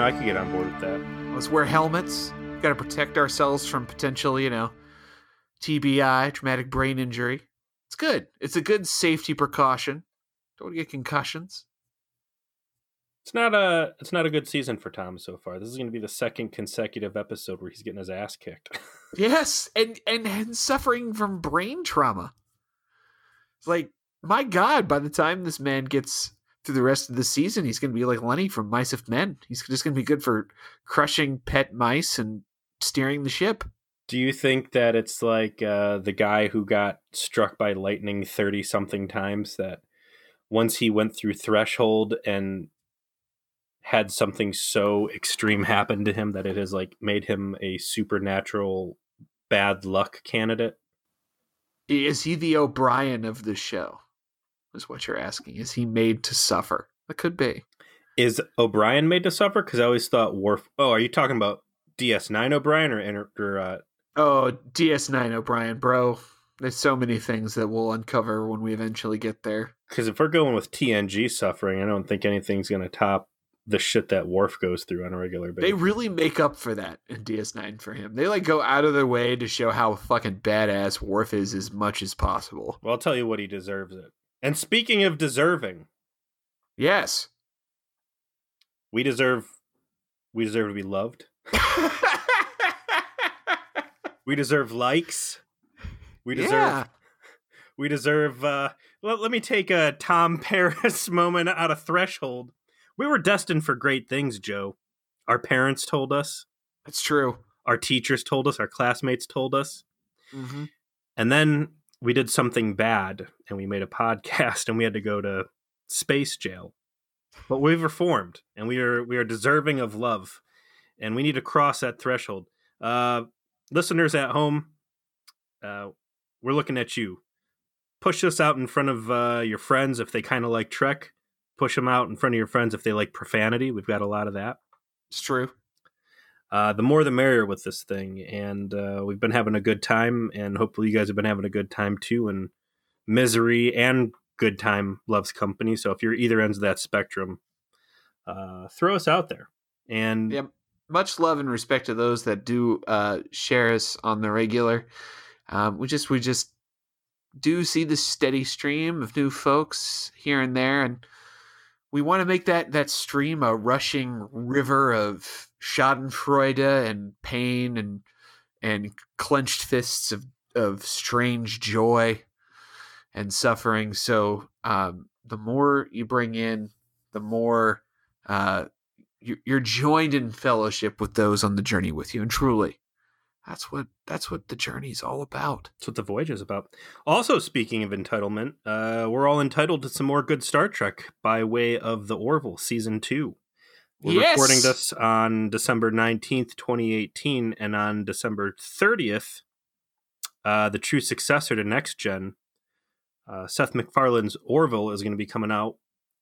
You know, I could get on board with that. Let's wear helmets. Got to protect ourselves from potential, you know, TBI, traumatic brain injury. It's good. It's a good safety precaution. Don't want to get concussions. It's not a it's not a good season for Tom so far. This is going to be the second consecutive episode where he's getting his ass kicked. yes, and, and and suffering from brain trauma. It's like, my God, by the time this man gets through the rest of the season, he's going to be like Lenny from Mice of Men. He's just going to be good for crushing pet mice and steering the ship. Do you think that it's like uh, the guy who got struck by lightning 30 something times that once he went through threshold and had something so extreme happen to him that it has like made him a supernatural bad luck candidate? Is he the O'Brien of the show? Is what you're asking. Is he made to suffer? That could be. Is O'Brien made to suffer? Because I always thought Worf. Oh, are you talking about DS9 O'Brien or, or uh... Oh, DS9 O'Brien, bro. There's so many things that we'll uncover when we eventually get there. Because if we're going with TNG suffering, I don't think anything's going to top the shit that Worf goes through on a regular basis. They really make up for that in DS9 for him. They like go out of their way to show how fucking badass Worf is as much as possible. Well, I'll tell you what he deserves it. And speaking of deserving, yes, we deserve we deserve to be loved. we deserve likes. We deserve yeah. we deserve uh let, let me take a Tom Paris moment out of threshold we were destined for great things, Joe. Our parents told us. That's true. Our teachers told us. Our classmates told us. Mm-hmm. And then we did something bad and we made a podcast and we had to go to space jail. But we've reformed and we are we are deserving of love and we need to cross that threshold. Uh, listeners at home, uh, we're looking at you. Push this out in front of uh, your friends if they kind of like Trek push them out in front of your friends if they like profanity. We've got a lot of that. It's true. Uh, the more the merrier with this thing, and uh, we've been having a good time, and hopefully you guys have been having a good time too. And misery and good time loves company. So if you're either ends of that spectrum, uh, throw us out there. And yeah, much love and respect to those that do uh, share us on the regular. Um, we just we just do see the steady stream of new folks here and there, and we want to make that that stream a rushing river of Schadenfreude and pain and and clenched fists of of strange joy and suffering. So um, the more you bring in, the more uh, you're joined in fellowship with those on the journey with you. And truly, that's what that's what the journey's all about. That's what the voyage is about. Also, speaking of entitlement, uh, we're all entitled to some more good Star Trek by way of the Orville season two. We're yes! recording this on December nineteenth, twenty eighteen, and on December thirtieth, uh, the true successor to Next Gen, uh, Seth MacFarlane's Orville is going to be coming out.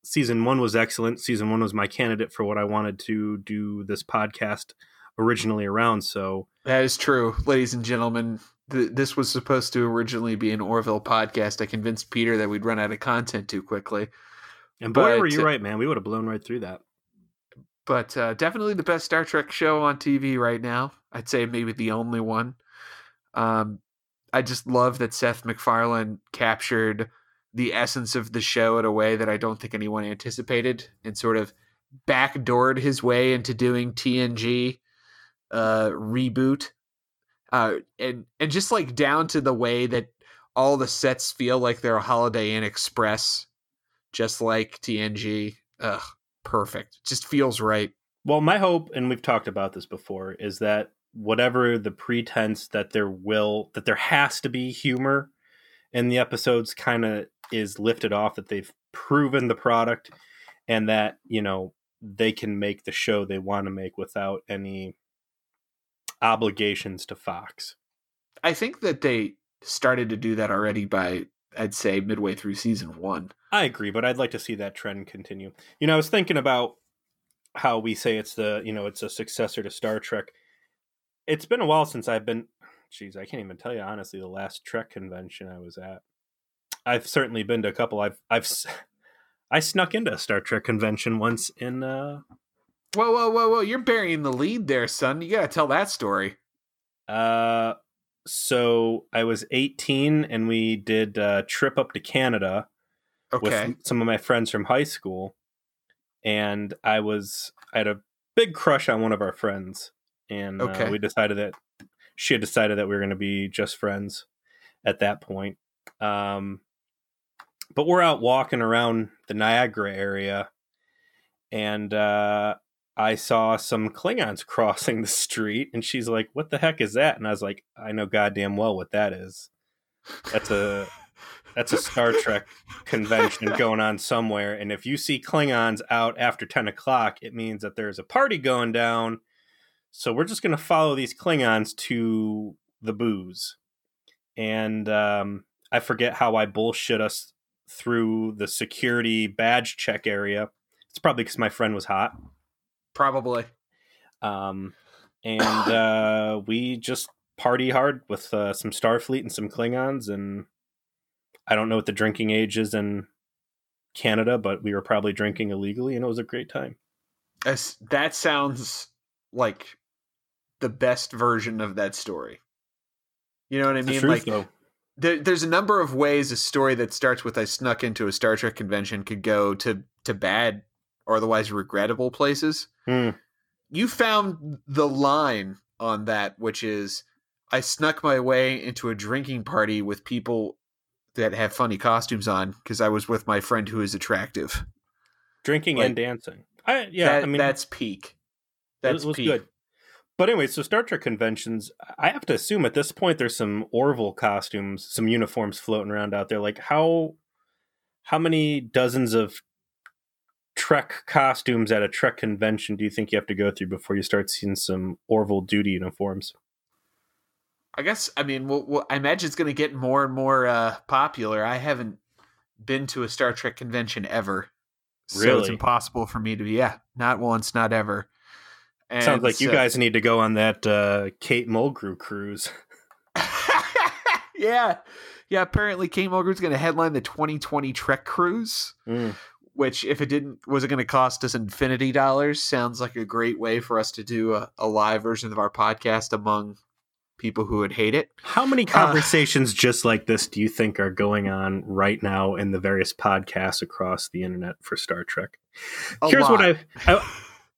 Season one was excellent. Season one was my candidate for what I wanted to do this podcast originally around. So that is true, ladies and gentlemen. Th- this was supposed to originally be an Orville podcast. I convinced Peter that we'd run out of content too quickly. And boy, but, were you right, man. We would have blown right through that. But uh, definitely the best Star Trek show on TV right now. I'd say maybe the only one. Um, I just love that Seth MacFarlane captured the essence of the show in a way that I don't think anyone anticipated and sort of backdoored his way into doing TNG uh, reboot, uh, and and just like down to the way that all the sets feel like they're a Holiday Inn Express, just like TNG. Ugh, perfect. Just feels right. Well, my hope, and we've talked about this before, is that whatever the pretense that there will that there has to be humor in the episodes kind of is lifted off that they've proven the product and that you know they can make the show they want to make without any obligations to Fox. I think that they started to do that already by I'd say midway through season 1. I agree, but I'd like to see that trend continue. You know, I was thinking about how we say it's the, you know, it's a successor to Star Trek. It's been a while since I've been Jeez, I can't even tell you honestly the last Trek convention I was at. I've certainly been to a couple. I've I've I snuck into a Star Trek convention once in. uh Whoa, whoa, whoa, whoa! You're burying the lead there, son. You gotta tell that story. Uh, so I was 18, and we did a trip up to Canada Okay. with some of my friends from high school, and I was I had a big crush on one of our friends, and Okay. uh, we decided that she had decided that we were going to be just friends at that point. Um, but we're out walking around the Niagara area, and uh, I saw some Klingons crossing the street, and she's like, "What the heck is that?" And I was like, "I know goddamn well what that is. That's a that's a Star Trek convention going on somewhere, and if you see Klingons out after ten o'clock, it means that there's a party going down. So we're just going to follow these Klingons to the booze." And um, I forget how I bullshit us through the security badge check area. It's probably because my friend was hot. Probably. Um, and uh, we just party hard with uh, some Starfleet and some Klingons. And I don't know what the drinking age is in Canada, but we were probably drinking illegally, and it was a great time. As- that sounds like the best version of that story. You know what I mean? truth, like there, there's a number of ways a story that starts with "I snuck into a Star Trek convention" could go to to bad or otherwise regrettable places. Hmm. You found the line on that, which is I snuck my way into a drinking party with people that have funny costumes on because I was with my friend who is attractive. Drinking like- and dancing. I, yeah, That- I mean, that's peak. That That's was peak. good. But anyway, so Star Trek conventions, I have to assume at this point there's some Orville costumes, some uniforms floating around out there. Like how how many dozens of Trek costumes at a Trek convention do you think you have to go through before you start seeing some Orville duty uniforms? I guess I mean, we'll, we'll, I imagine it's going to get more and more uh, popular. I haven't been to a Star Trek convention ever, so it's impossible for me to be. Yeah, not once, not ever. And Sounds like you guys need to go on that uh, Kate Mulgrew cruise. yeah, yeah. Apparently, Kate Mulgrew's going to headline the 2020 Trek cruise. Mm. Which, if it didn't, was it going to cost us infinity dollars? Sounds like a great way for us to do a, a live version of our podcast among people who would hate it. How many conversations just like this do you think are going on right now in the various podcasts across the internet for Star Trek? Here's what. I, I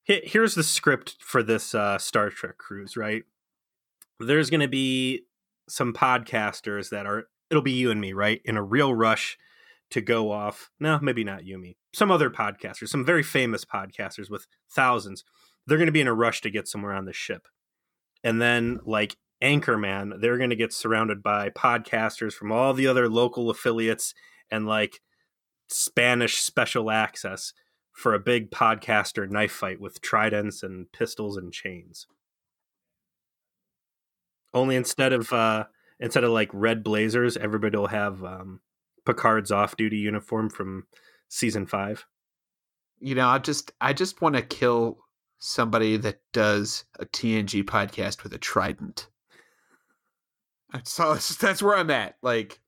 here's the script for this uh, Star Trek cruise. Right, there's going to be some podcasters that are. It'll be you and me, right, in a real rush to go off. No, maybe not you and me. Some other podcasters, some very famous podcasters with thousands. They're going to be in a rush to get somewhere on the ship, and then like Anchorman, they're going to get surrounded by podcasters from all the other local affiliates and like Spanish special access for a big podcaster knife fight with tridents and pistols and chains. Only instead of uh instead of like red blazers, everybody will have um Picard's off-duty uniform from season 5. you know, I just I just want to kill somebody that does a TNG podcast with a trident. That's all, that's where I'm at. Like,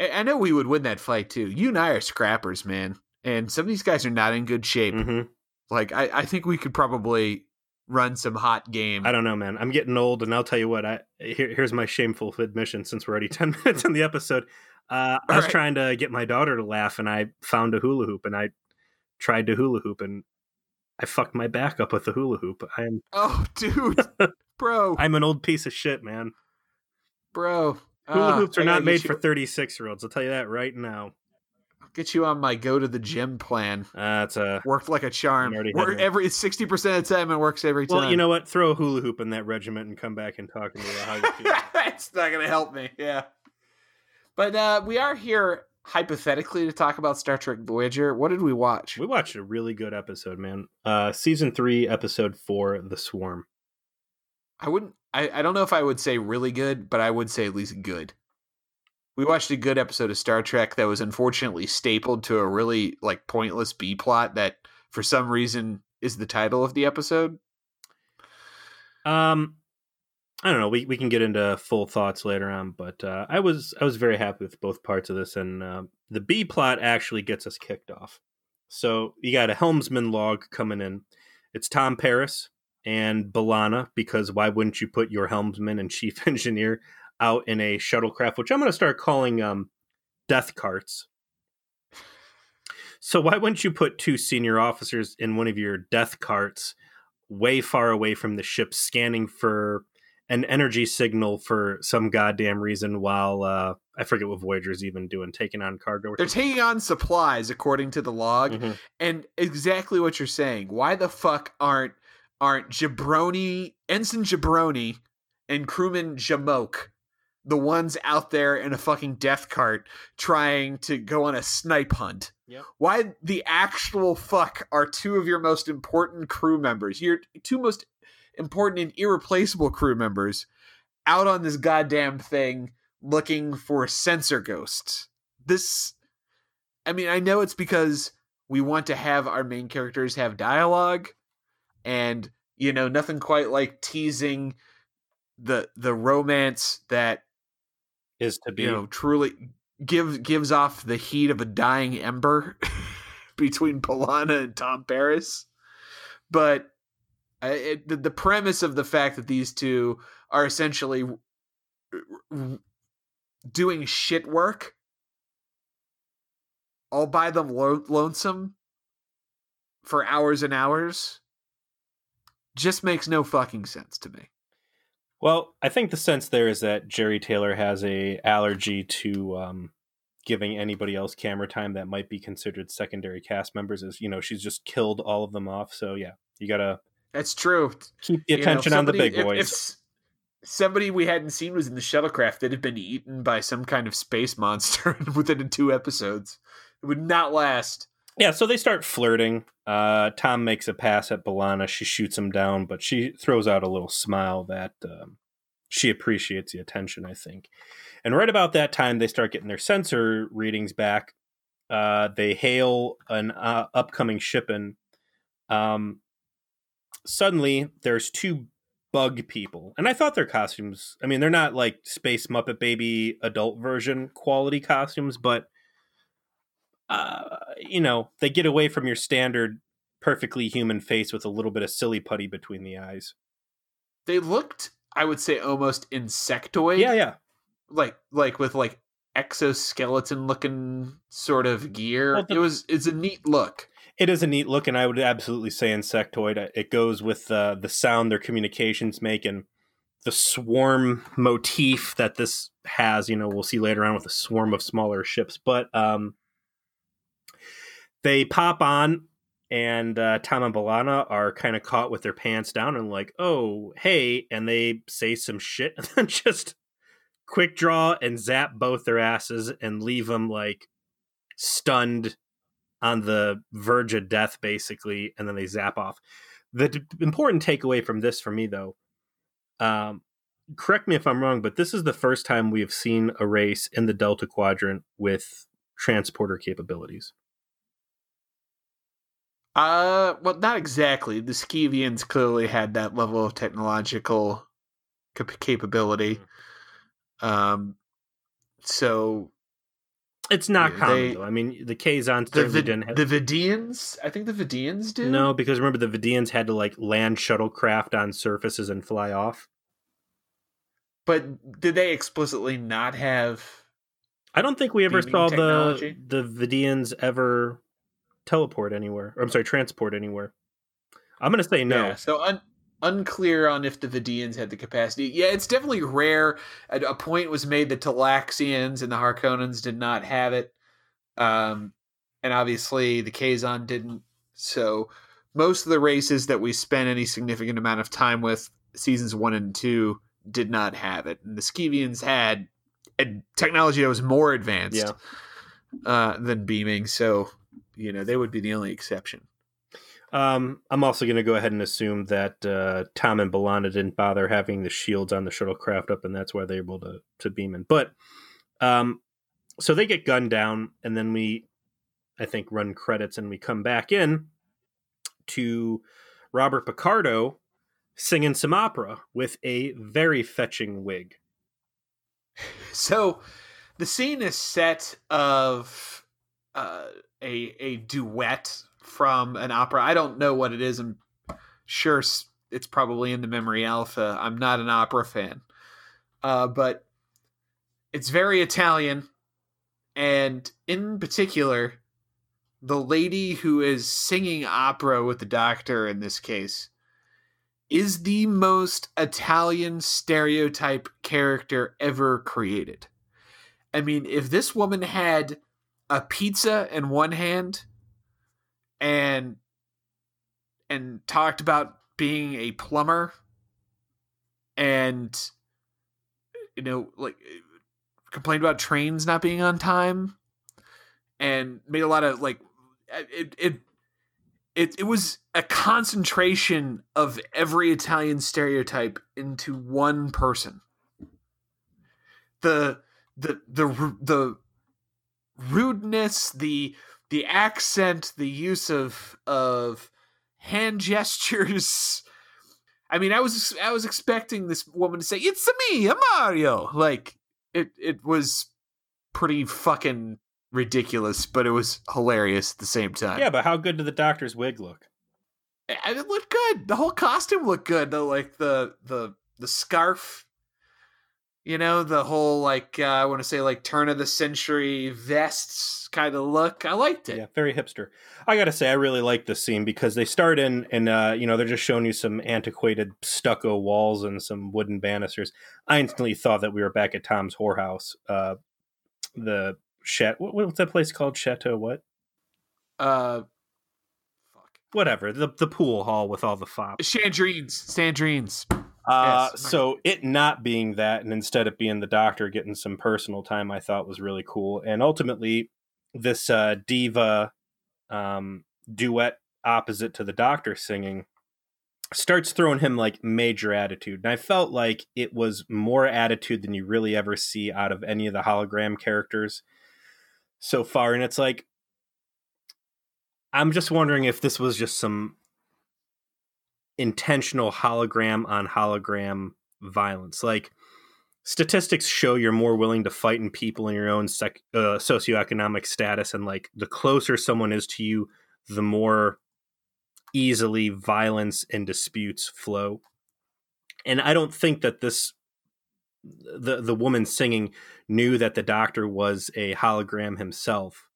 I know we would win that fight too. You and I are scrappers, man, and some of these guys are not in good shape. Mhm. Like, I, I think we could probably run some hot game. I don't know, man. I'm getting old, and I'll tell you what. I here, here's my shameful admission. Since we're already ten minutes in the episode, uh, I was right. trying to get my daughter to laugh, and I found a hula hoop, and I tried to hula hoop, and I fucked my back up with the hula hoop. I'm Oh, dude, bro, I'm an old piece of shit, man. Bro. Hula Ah, hoops are not made get for 36 year olds. I'll tell you that right now. I'll get you on my go to the gym plan. That's a Worked like a charm. Work, every sixty percent of the time, it works every time. well. You know what? Throw a hula hoop in that regiment and come back and talk to me about how you feel. it's not going to help me. Yeah. But uh, we are here hypothetically to talk about Star Trek Voyager. What did we watch? we watched a really good episode, man. Uh, season three, episode four, The Swarm. I wouldn't. I, I don't know if I would say really good, but I would say at least good. We watched a good episode of Star Trek that was unfortunately stapled to a really like pointless B plot that for some reason is the title of the episode. Um, I don't know. We, we can get into full thoughts later on, but uh, I was I was very happy with both parts of this, and uh, the B plot actually gets us kicked off. So you got a helmsman log coming in. It's Tom Paris and B'Elanna because why wouldn't you put your helmsman and chief engineer out in a shuttlecraft, which I'm going to start calling um, death carts. So why wouldn't you put two senior officers in one of your death carts, way far away from the ship, scanning for an energy signal for some goddamn reason while uh, I forget what Voyager's even doing, taking on cargo. They're taking on supplies according to the log, mm-hmm. and exactly what you're saying. Why the fuck aren't aren't Jabroni, Ensign Jabroni, and crewman Jamoke the ones out there in a fucking death cart trying to go on a snipe hunt? Yep. Why the actual fuck are two of your most important crew members, your two most important and irreplaceable crew members, out on this goddamn thing looking for sensor ghosts? This, I mean, I know it's because we want to have our main characters have dialogue, and you know, nothing quite like teasing the the romance that is to be you know truly gives gives off the heat of a dying ember between B'Elanna and Tom Paris. But uh, it, the, the premise of the fact that these two are essentially doing shit work all by them lo- lonesome for hours and hours just makes no fucking sense to me. Well, I think the sense there is that Jeri Taylor has a allergy to um, giving anybody else camera time that might be considered secondary cast members. Is you know she's just killed all of them off. So yeah, you gotta. That's true. Keep the attention you know, somebody, on the big boys. If, if somebody we hadn't seen was in the shuttlecraft, that had been eaten by some kind of space monster within two episodes. It would not last. Yeah, so they start flirting. Uh, Tom makes a pass at B'Elanna. She shoots him down, but she throws out a little smile that um, she appreciates the attention, I think. And right about that time, they start getting their sensor readings back. Uh, they hail an uh, upcoming shipment. Um, suddenly, there's two bug people. And I thought their costumes, I mean, they're not like Space Muppet Baby adult version quality costumes, but uh, you know, they get away from your standard perfectly human face with a little bit of silly putty between the eyes. They looked, I would say, almost insectoid. Yeah, yeah. Like, like with like exoskeleton looking sort of gear. Well, the, it was, it's a neat look. It is a neat look, and I would absolutely say insectoid. It goes with uh, the sound their communications make and the swarm motif that this has. You know, we'll see later on with a swarm of smaller ships, but um, they pop on and uh, Tom and B'Elanna are kind of caught with their pants down and like, oh, hey, and they say some shit and then just quick draw and zap both their asses and leave them like stunned on the verge of death, basically, and then they zap off. The d- important takeaway from this for me, though, um, correct me if I'm wrong, but this is the first time we have seen a race in the Delta Quadrant with transporter capabilities. Uh, well, not exactly. The Skeevians clearly had that level of technological cap- capability. Mm-hmm. Um, so it's not common they, though. I mean, the Kazon certainly the, didn't have the Vidians. I think the Vidians did. No, because remember the Vidians had to like land shuttlecraft on surfaces and fly off. But did they explicitly not have? I don't think we ever saw technology? the the Vidians ever teleport anywhere. Or, I'm sorry, transport anywhere. I'm going to say no. Yeah, so un- unclear on if the Vidians had the capacity. Yeah, it's definitely rare. A, a point was made that Talaxians and the Harkonnens did not have it. Um, and obviously the Kazon didn't. So most of the races that we spent any significant amount of time with, seasons one and two, did not have it. And the Skeevians had a technology that was more advanced yeah. uh, than beaming. So you know they would be the only exception. Um, I'm also going to go ahead and assume that uh, Tom and B'Elanna didn't bother having the shields on the shuttlecraft up, and that's why they're able to to beam in. But um, so they get gunned down, and then we, I think, run credits, and we come back in to Robert Picardo singing some opera with a very fetching wig. So the scene is set of uh, a a duet from an opera. I don't know what it is. I'm sure it's probably in the memory alpha. I'm not an opera fan, uh, but it's very Italian, and in particular, the lady who is singing opera with the doctor in this case is the most Italian stereotype character ever created. I mean, if this woman had a pizza in one hand and and talked about being a plumber and you know like complained about trains not being on time and made a lot of like it it it, it was a concentration of every Italian stereotype into one person. The the the the rudeness, the the accent, the use of of hand gestures. I mean, I was I was expecting this woman to say, "It's me, a Mario." Like it it was pretty fucking ridiculous, but it was hilarious at the same time. Yeah, but how good did the doctor's wig look? It looked good. The whole costume looked good. The like the the the scarf, you know, the whole like uh, I want to say like turn of the century vests kind of look. I liked it. Yeah, very hipster. I gotta say, I really like this scene because they start in and uh, you know they're just showing you some antiquated stucco walls and some wooden banisters. I instantly thought that we were back at Tom's whorehouse. Uh, the Chat. What, what's that place called? Chateau. What? Uh, fuck. Whatever. The the pool hall with all the fops. Chandrines. Sandrines. Uh, yes. so it not being that, and instead of being the doctor getting some personal time, I thought was really cool. And ultimately, this uh, diva um, duet opposite to the doctor singing starts throwing him like major attitude. And I felt like it was more attitude than you really ever see out of any of the hologram characters so far and it's like i'm just wondering if this was just some intentional hologram on hologram violence like statistics show you're more willing to fight in people in your own sec- uh, socioeconomic status and like the closer someone is to you the more easily violence and disputes flow and i don't think that this the the woman singing knew that the doctor was a hologram himself.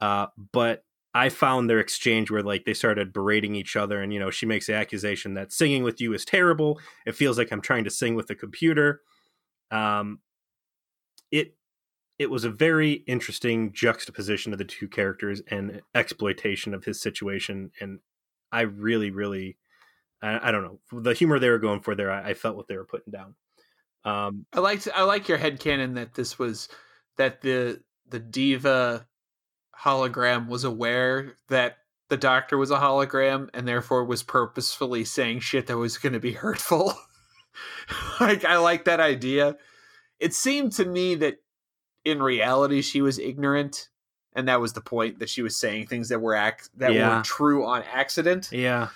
Uh, but I found their exchange where like they started berating each other, and you know she makes the accusation that singing with you is terrible. It feels like I'm trying to sing with a computer. Um, it it was a very interesting juxtaposition of the two characters and exploitation of his situation, and I really, really, I, I don't know the humor they were going for there. I, I felt what they were putting down. Um, I liked I like your head canon that this was that the the diva hologram was aware that the doctor was a hologram and therefore was purposefully saying shit that was going to be hurtful. like I like that idea. It seemed to me that in reality she was ignorant and that was the point that she was saying things that were ac- that yeah. were true on accident. Yeah.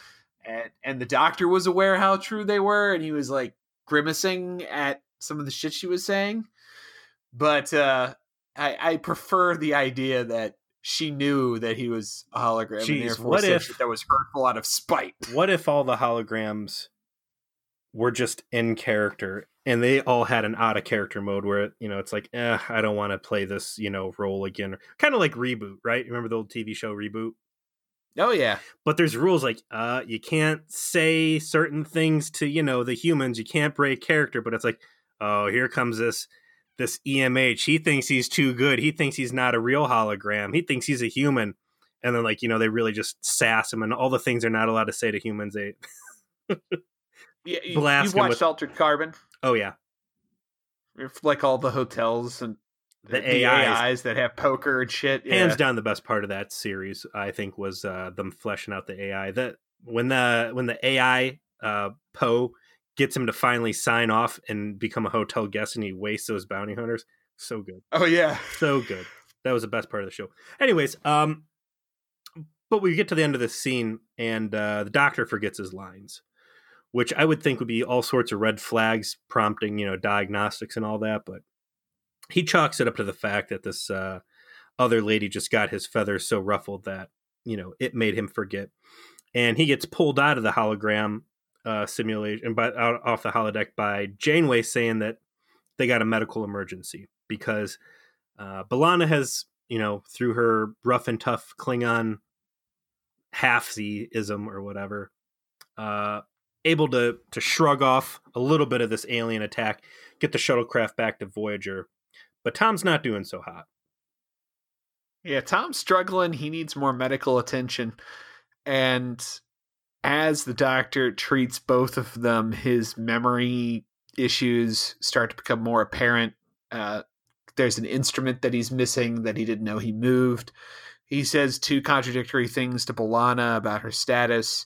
And and the doctor was aware how true they were and he was like grimacing at some of the shit she was saying. But uh, I, I prefer the idea that she knew that he was a hologram Jeez, and therefore what if, that was hurtful out of spite. What if all the holograms were just in character and they all had an out of character mode where you know it's like eh, I don't want to play this you know role again, kind of like reboot, right? Remember the old TV show reboot? Oh yeah. But there's rules like uh you can't say certain things to, you know, the humans, you can't break character, but it's like, oh, here comes this this EMH. He thinks he's too good. He thinks he's not a real hologram. He thinks he's a human. And then like, you know, they really just sass him and all the things they're not allowed to say to humans, they Yeah, you, have watched with... Altered Carbon? Oh yeah. Like all the hotels and the, the AIs. AIs. that have poker and shit. Yeah. Hands down, the best part of that series, I think, was uh, them fleshing out the AI. That when the when the AI uh, Poe gets him to finally sign off and become a hotel guest, and he wastes those bounty hunters. So good. Oh yeah, so good. That was the best part of the show. Anyways, um, but we get to the end of this scene, and uh, the doctor forgets his lines, which I would think would be all sorts of red flags prompting, you know, diagnostics and all that. But he chalks it up to the fact that this uh, other lady just got his feathers so ruffled that, you know, it made him forget. And he gets pulled out of the hologram uh, simulation, but out off the holodeck by Janeway saying that they got a medical emergency because uh, B'Elanna has, you know, through her rough and tough Klingon halfsy-ism or whatever, uh, able to to shrug off a little bit of this alien attack, get the shuttlecraft back to Voyager. But Tom's not doing so hot. Yeah, Tom's struggling. He needs more medical attention. And as the doctor treats both of them, his memory issues start to become more apparent. Uh, there's an instrument that he's missing that he didn't know he moved. He says two contradictory things to B'Elanna about her status.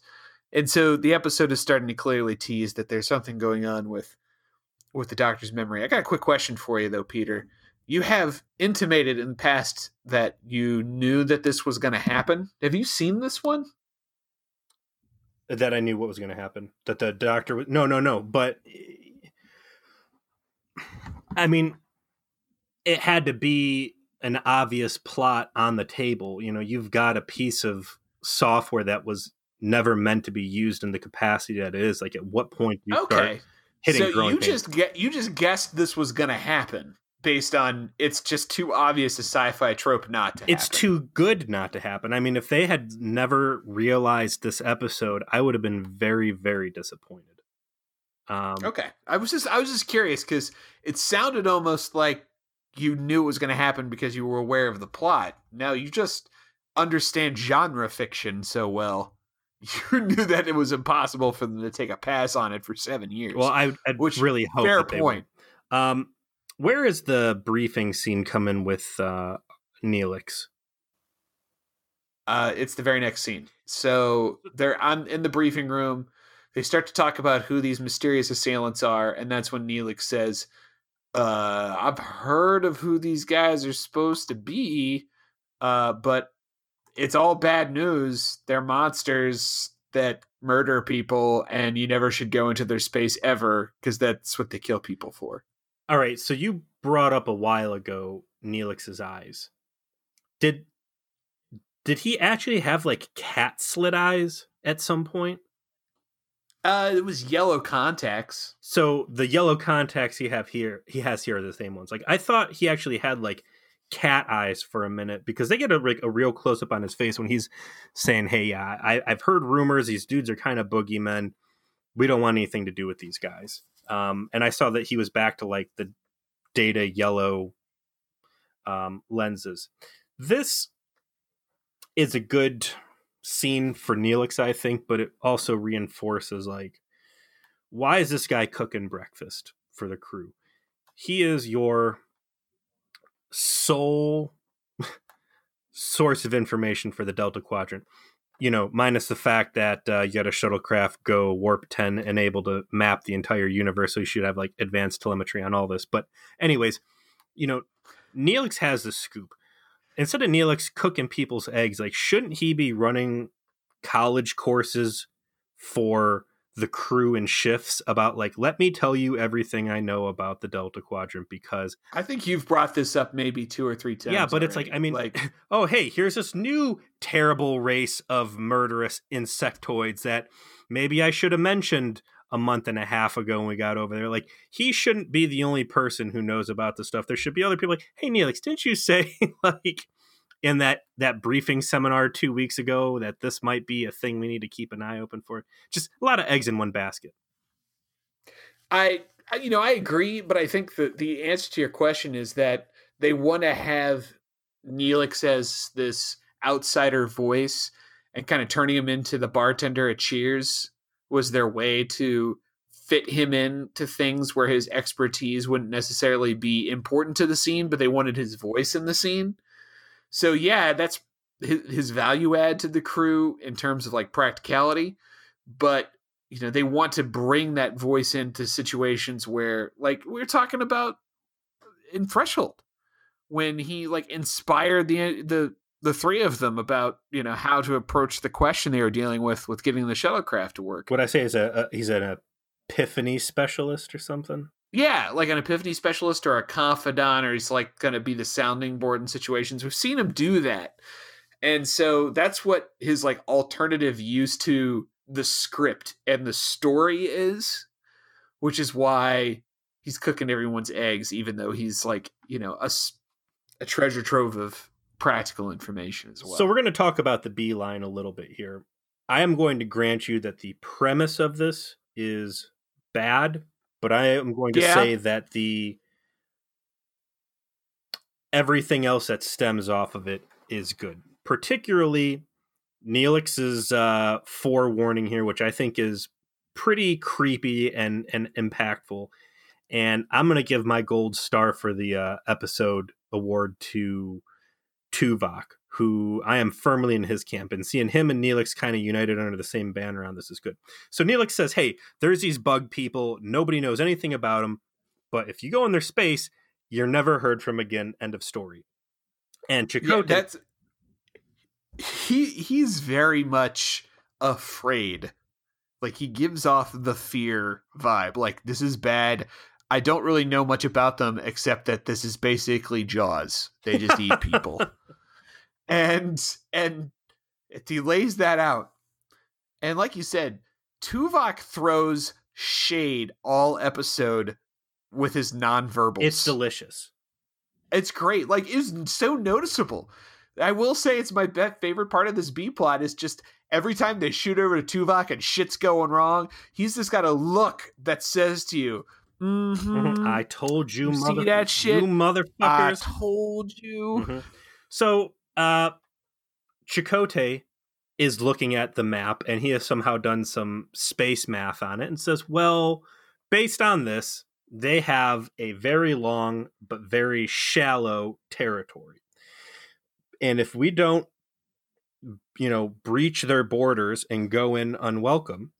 And so the episode is starting to clearly tease that there's something going on with with the doctor's memory. I got a quick question for you though, Peter. You have intimated in the past that you knew that this was going to happen. Have you seen this one? That I knew what was going to happen. That the doctor was No, no, no, but I mean it had to be an obvious plot on the table. You know, you've got a piece of software that was never meant to be used in the capacity that it is. Like, at what point do you okay. start hitting? So you pains? just get you just guessed this was going to happen based on it's just too obvious a sci-fi trope not to. It's too good not to happen. I mean, if they had never realized this episode, I would have been very, very disappointed. Um, okay, I was just I was just curious because it sounded almost like you knew it was going to happen because you were aware of the plot. Now you just understand genre fiction so well. You knew that it was impossible for them to take a pass on it for seven years. Well, I I'd which really hope fair point. Um, where is the briefing scene coming with uh, Neelix? Uh, it's the very next scene. So they're on in the briefing room. They start to talk about who these mysterious assailants are, and that's when Neelix says, uh, I've heard of who these guys are supposed to be, uh, but it's all bad news. They're monsters that murder people, and you never should go into their space ever because that's what they kill people for. All right, so you brought up a while ago Neelix's eyes. Did did he actually have like cat slit eyes at some point? Uh, it was yellow contacts. So the yellow contacts he have here, he has here are the same ones. Like I thought he actually had like cat eyes for a minute because they get a like a real close up on his face when he's saying, "Hey, yeah, I, I've heard rumors these dudes are kind of boogeymen. We don't want anything to do with these guys." Um, and I saw that he was back to like the data yellow um, lenses. This is a good scene for Neelix, I think, but it also reinforces like why is this guy cooking breakfast for the crew? He is your sole source of information for the Delta Quadrant. You know, minus the fact that uh, you had a shuttlecraft go warp 10 and able to map the entire universe. So you should have like advanced telemetry on all this. But, anyways, you know, Neelix has the scoop instead of Neelix cooking people's eggs, like shouldn't he be running college courses for the crew and shifts about like let me tell you everything I know about the Delta Quadrant because I think you've brought this up maybe two or three times. Yeah, but already. it's like I mean like oh hey, here's this new terrible race of murderous insectoids that maybe I should have mentioned a month and a half ago when we got over there. Like he shouldn't be the only person who knows about the stuff. There should be other people like, hey Neelix, didn't you say like in that that briefing seminar two weeks ago that this might be a thing we need to keep an eye open for? Just a lot of eggs in one basket. I, you know I agree, but I think that the answer to your question is that they want to have Neelix as this outsider voice and kind of turning him into the bartender at Cheers was their way to fit him in to things where his expertise wouldn't necessarily be important to the scene, but they wanted his voice in the scene. So yeah, that's his, his value add to the crew in terms of like practicality, but you know they want to bring that voice into situations where like we are talking about in Threshold when he like inspired the the the three of them about you know how to approach the question they were dealing with with getting the shuttlecraft to work. What I say is a, a he's an epiphany specialist or something. Yeah, like an epiphany specialist or a confidant, or he's like going to be the sounding board in situations. We've seen him do that, and so that's what his like alternative use to the script and the story is, which is why he's cooking everyone's eggs, even though he's like you know a a treasure trove of practical information as well. So we're going to talk about the B line a little bit here. I am going to grant you that the premise of this is bad, but I am going to yeah. say that the everything else that stems off of it is good. Particularly Neelix's uh, forewarning here, which I think is pretty creepy and and impactful. And I'm going to give my gold star for the uh, episode award to Tuvok, who I am firmly in his camp, and seeing him and Neelix kind of united under the same banner on this is good. So Neelix says, "Hey, there's these bug people. Nobody knows anything about them, but if you go in their space, you're never heard from again. End of story." And Chakotay, yeah, that's he. He's very much afraid. Like he gives off the fear vibe. Like this is bad. I don't really know much about them except that this is basically Jaws. They just eat people. and and he lays that out. And like you said, Tuvok throws shade all episode with his nonverbals. It's delicious. It's great. Like it's so noticeable. I will say it's my favorite part of this B plot is just every time they shoot over to Tuvok and shit's going wrong, he's just got a look that says to you, mm-hmm, I told you, you mother- see that shit, you motherfuckers. I told you. Mm-hmm. So uh, Chakotay is looking at the map and he has somehow done some space math on it and says, well, based on this, they have a very long but very shallow territory. And if we don't, you know, breach their borders and go in unwelcome,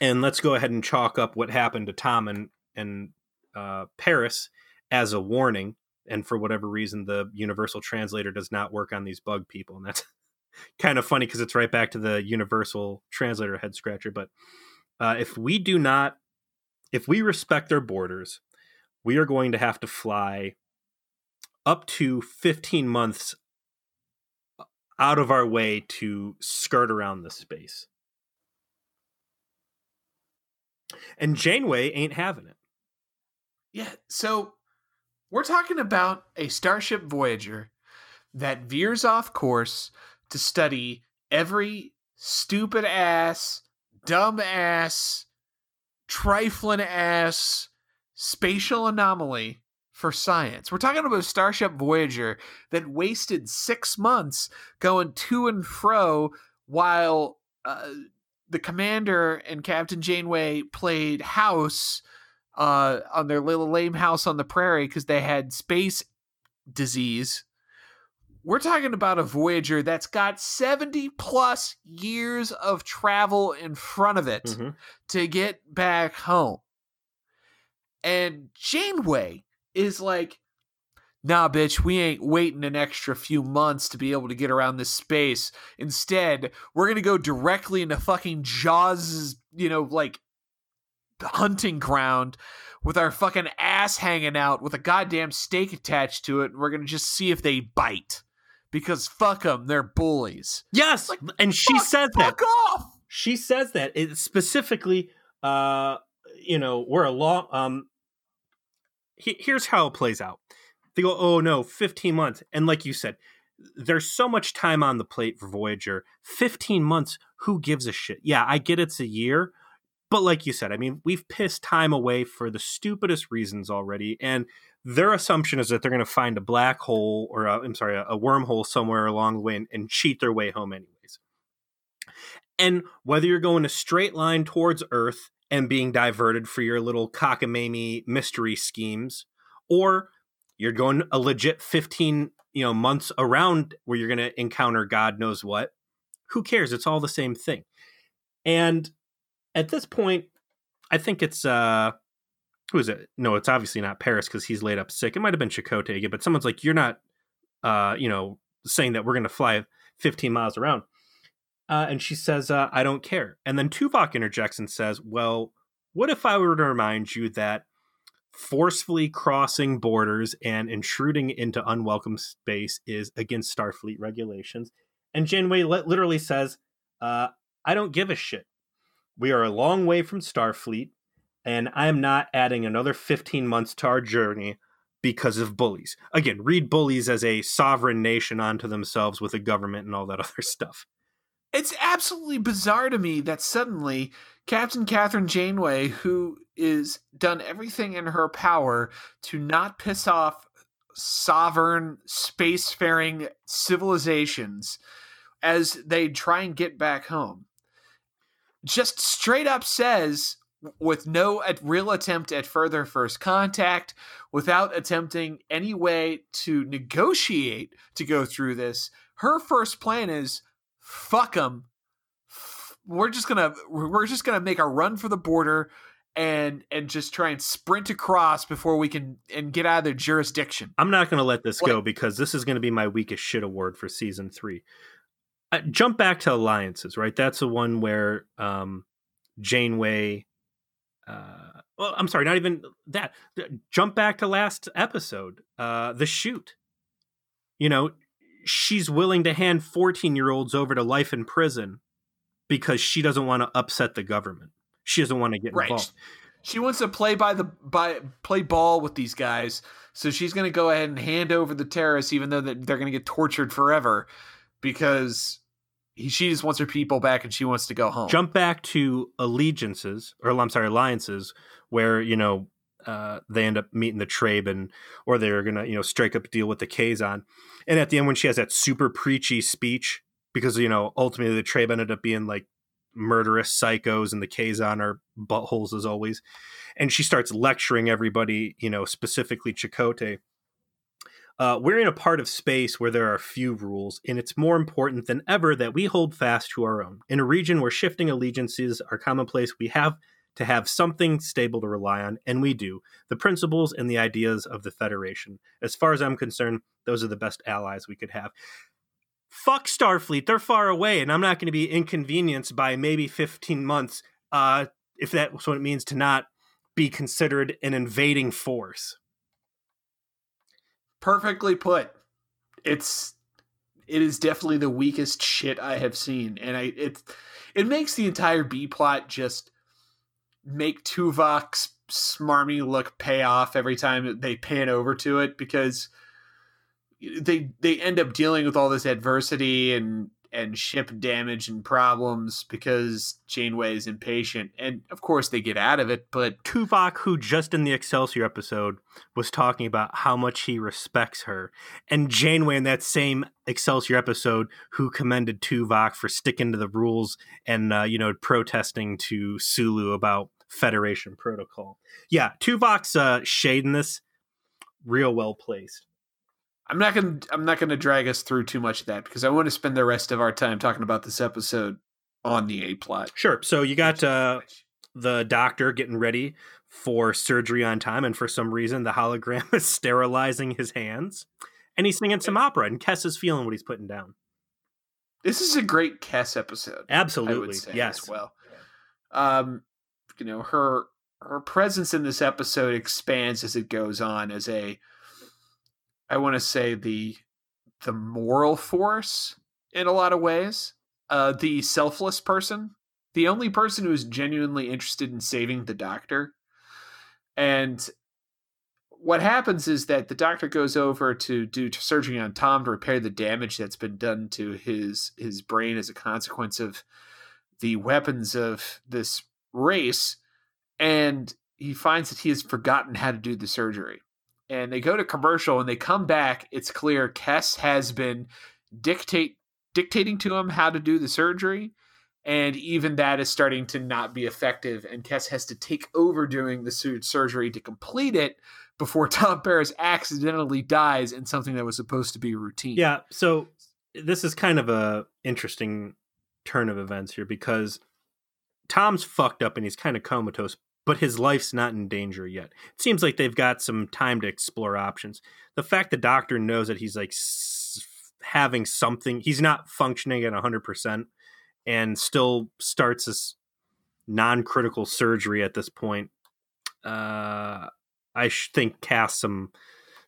and let's go ahead and chalk up what happened to Tom and, and uh, Paris as a warning and for whatever reason the universal translator does not work on these bug people and that's kind of funny because it's right back to the universal translator head scratcher but uh, if we do not if we respect their borders we are going to have to fly up to 15 months out of our way to skirt around the space. And janeway ain't having it. Yeah so we're talking about a Starship Voyager that veers off course to study every stupid ass, dumb ass, trifling ass spatial anomaly for science. We're talking about a Starship Voyager that wasted six months going to and fro while uh, the commander and Captain Janeway played house uh, on their little lame house on the prairie because they had space disease. We're talking about a Voyager that's got 70 plus years of travel in front of it mm-hmm. to get back home. And Janeway is like, nah, bitch, we ain't waiting an extra few months to be able to get around this space. Instead, we're going to go directly into fucking Jaws, you know, like hunting ground with our fucking ass hanging out with a goddamn stake attached to it. And we're going to just see if they bite. Because fuck them, they're bullies. Yes, like, and she fuck, says that. Off. She says that it specifically. Uh, you know, we're a long. Um, he, here's how it plays out. They go, oh no, 15 months, and like you said, there's so much time on the plate for Voyager. 15 months, who gives a shit? Yeah, I get it's a year, but like you said, I mean, we've pissed time away for the stupidest reasons already, and their assumption is that they're going to find a black hole or uh, i am sorry, a, a, wormhole somewhere along the way and, and cheat their way home anyways. And whether you're going a straight line towards Earth and being diverted for your little cockamamie mystery schemes, or you're going a legit 15 you know months around where you're going to encounter God knows what, who cares? It's all the same thing. And at this point, I think it's uh who is it? No, it's obviously not Paris because he's laid up sick. It might have been Chakotay again, but someone's like, You're not uh, you know, saying that we're going to fly 15 miles around. Uh, and she says, uh, I don't care. And then Tuvok interjects and says, Well, what if I were to remind you that forcefully crossing borders and intruding into unwelcome space is against Starfleet regulations? And Janeway literally says, uh, I don't give a shit. We are a long way from Starfleet, and I am not adding another 15 months to our journey because of bullies. Again, read bullies as a sovereign nation onto themselves with a government and all that other stuff. It's absolutely bizarre to me that suddenly Captain Kathryn Janeway, who is done everything in her power to not piss off sovereign spacefaring civilizations as they try and get back home, just straight up says with no real attempt at further first contact, without attempting any way to negotiate to go through this, her first plan is fuck them. We're just gonna we're just gonna make a run for the border and and just try and sprint across before we can and get out of their jurisdiction. I'm not going to let this go because this is going to be my weakest shit award for season 3. Jump back to alliances, right? That's the one where um, Janeway. Uh, well, I'm sorry, not even that. Jump back to last episode, uh, the shoot. You know, she's willing to hand 14 year olds over to life in prison because she doesn't want to upset the government. She doesn't want to get right. involved. She wants to play by the by play ball with these guys, so she's going to go ahead and hand over the terrorists, even though they're going to get tortured forever because he, she just wants her people back and she wants to go home. Jump back to allegiances, or I'm sorry, alliances, where you know uh, they end up meeting the Trabe and or they're gonna you know strike up a deal with the Kazon. And at the end, when she has that super preachy speech, because you know ultimately the Trabe ended up being like murderous psychos and the Kazon are buttholes as always, and she starts lecturing everybody, you know specifically Chakotay. Uh, we're in a part of space where there are few rules, and it's more important than ever that we hold fast to our own. In a region where shifting allegiances are commonplace, we have to have something stable to rely on, and we do. The principles and the ideas of the Federation. As far as I'm concerned, those are the best allies we could have. Fuck Starfleet, they're far away, and I'm not going to be inconvenienced by maybe 15 months uh, if that's what it means to not be considered an invading force. Perfectly put. It's it is definitely the weakest shit I have seen, and I it it makes the entire B plot just make Tuvok's smarmy look pay off every time they pan over to it because they they end up dealing with all this adversity and and ship damage and problems because Janeway is impatient. And of course, they get out of it. But Tuvok, who just in the Excelsior episode was talking about how much he respects her, and Janeway in that same Excelsior episode, who commended Tuvok for sticking to the rules and uh, you know protesting to Sulu about Federation protocol. Yeah, Tuvok's uh, shade in this real well placed. I'm not gonna I'm not gonna drag us through too much of that because I want to spend the rest of our time talking about this episode on the A plot. Sure. So you got uh, the doctor getting ready for surgery on time, and for some reason the hologram is sterilizing his hands, and he's singing some opera, and Kes is feeling what he's putting down. This is a great Kes episode. Absolutely, Say, yes. well, um, you know her her presence in this episode expands as it goes on as a I want to say the the moral force in a lot of ways. Uh, the selfless person, the only person who is genuinely interested in saving the doctor. And what happens is that the doctor goes over to do surgery on Tom to repair the damage that's been done to his his brain as a consequence of the weapons of this race, and he finds that he has forgotten how to do the surgery and they go to commercial and they come back. It's clear Kes has been dictate dictating to him how to do the surgery, and even that is starting to not be effective. And Kes has to take over doing the surgery to complete it before Tom Paris accidentally dies in something that was supposed to be routine. Yeah, so this is kind of a interesting turn of events here because Tom's fucked up and he's kind of comatose, but his life's not in danger yet. It seems like they've got some time to explore options. The fact the doctor knows that he's like having something. He's not functioning at 100% and still starts this non critical surgery at this point. Uh, I think casts some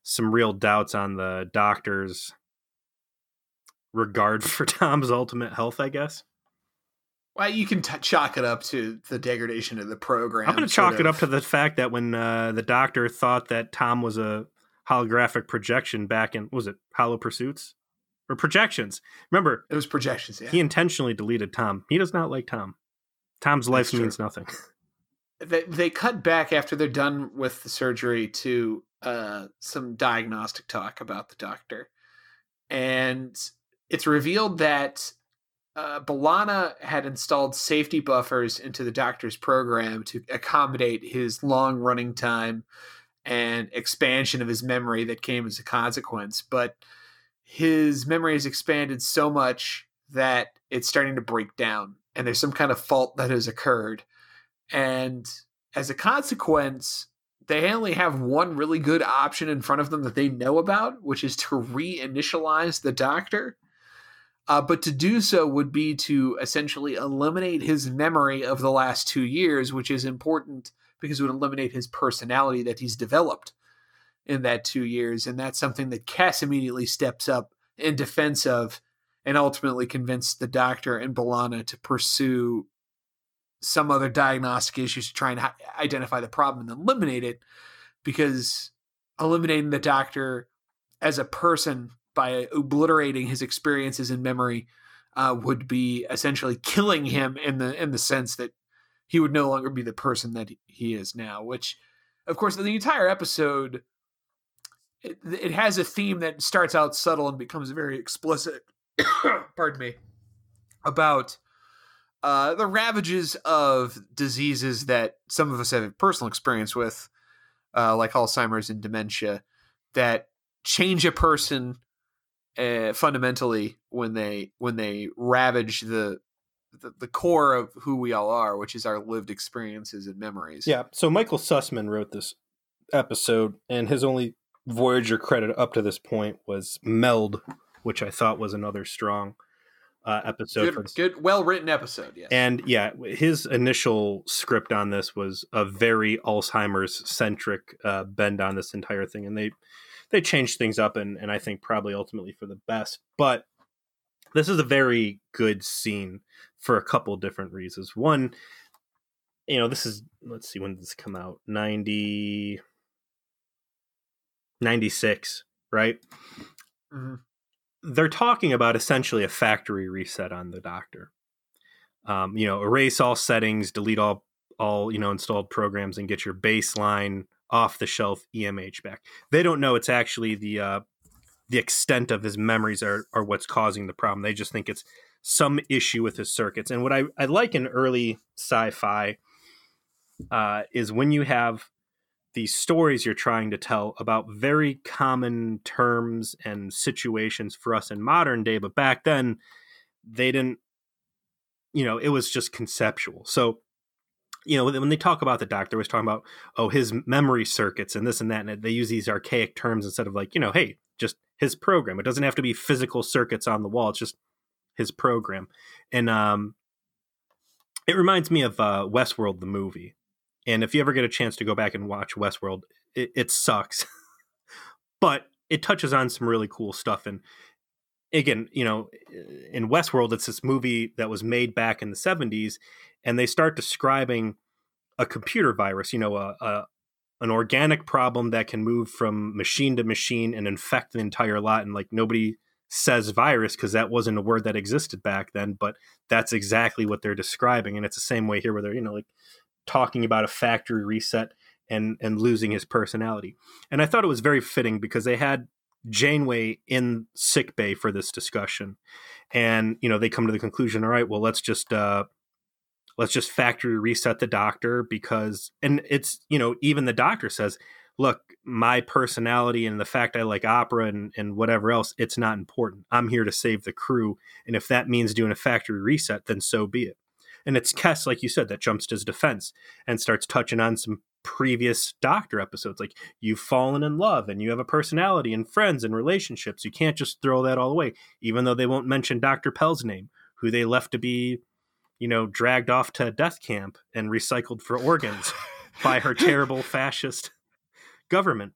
some real doubts on the doctor's regard for Tom's ultimate health, I guess. Well, you can t- chalk it up to the degradation of the program. I'm going to chalk of. it up to the fact that when uh, the doctor thought that Tom was a holographic projection back in was it Hollow Pursuits or projections? Remember, it was projections. Yeah. He intentionally deleted Tom. He does not like Tom. Tom's life means nothing. They they cut back after they're done with the surgery to uh, some diagnostic talk about the doctor, and it's revealed that uh, B'Elanna had installed safety buffers into the doctor's program to accommodate his long running time and expansion of his memory that came as a consequence. But his memory has expanded so much that it's starting to break down, and there's some kind of fault that has occurred. And as a consequence, they only have one really good option in front of them that they know about, which is to reinitialize the doctor. Uh, but to do so would be to essentially eliminate his memory of the last two years, which is important because it would eliminate his personality that he's developed in that two years. And that's something that Kes immediately steps up in defense of and ultimately convinced the doctor and B'Elanna to pursue some other diagnostic issues to try and identify the problem and eliminate it because eliminating the doctor as a person by obliterating his experiences in memory uh, would be essentially killing him in the in the sense that he would no longer be the person that he is now. Which, of course, the entire episode it, it has a theme that starts out subtle and becomes very explicit. pardon me about uh, the ravages of diseases that some of us have personal experience with, uh, like Alzheimer's and dementia, that change a person uh, fundamentally when they when they ravage the, the, the core of who we all are, which is our lived experiences and memories. Yeah. So Michael Sussman wrote this episode, and his only Voyager credit up to this point was Meld, which I thought was another strong uh, episode. Good, good well written episode. Yes. And yeah, his initial script on this was a very Alzheimer's centric uh, bend on this entire thing, and they they changed things up and, and I think probably ultimately for the best. But this is a very good scene for a couple different reasons. One, you know, this is let's see when did this come out? 90 96, right? Mm-hmm. They're talking about essentially a factory reset on the doctor. Um, you know, erase all settings, delete all all, you know, installed programs and get your baseline off the shelf EMH back. They don't know it's actually the uh, the extent of his memories are, are what's causing the problem. They just think it's some issue with his circuits. And what I, I like in early sci-fi uh, is when you have these stories you're trying to tell about very common terms and situations for us in modern day, but back then they didn't, you know, it was just conceptual. So you know, when they talk about the doctor, was talking about, oh, his memory circuits and this and that, and they use these archaic terms instead of like, you know, hey, just his program. It doesn't have to be physical circuits on the wall. It's just his program. And um, it reminds me of uh, Westworld, the movie. And if you ever get a chance to go back and watch Westworld, it, it sucks, but it touches on some really cool stuff. And again, you know, in Westworld, it's this movie that was made back in the 70s and they start describing a computer virus, you know, a, a an organic problem that can move from machine to machine and infect an entire lot. And like nobody says virus because that wasn't a word that existed back then, but that's exactly what they're describing. And it's the same way here where they're, you know, like talking about a factory reset and and losing his personality. And I thought it was very fitting because they had Janeway in sick bay for this discussion. And, you know, they come to the conclusion, all right, well, let's just uh let's just factory reset the doctor because and it's you know even the doctor says look my personality and the fact i like opera and, and whatever else it's not important. I'm here to save the crew. And if that means doing a factory reset then so be it. And it's Kes, like you said, that jumps to his defense and starts touching on some previous doctor episodes like you've fallen in love and you have a personality and friends and relationships. You can't just throw that all away even though they won't mention dr Pel's name who they left to be you know dragged off to death camp and recycled for organs by her terrible fascist government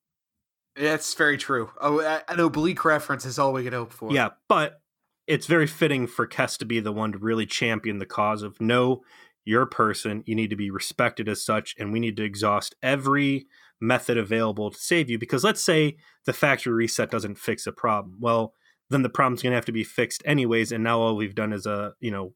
that's very true oh an oblique reference is all we can hope for yeah but it's very fitting for Kes to be the one to really champion the cause of no you're a person. You need to be respected as such, and we need to exhaust every method available to save you. Because let's say the factory reset doesn't fix a problem. Well, then the problem's going to have to be fixed anyways. And now all we've done is a you know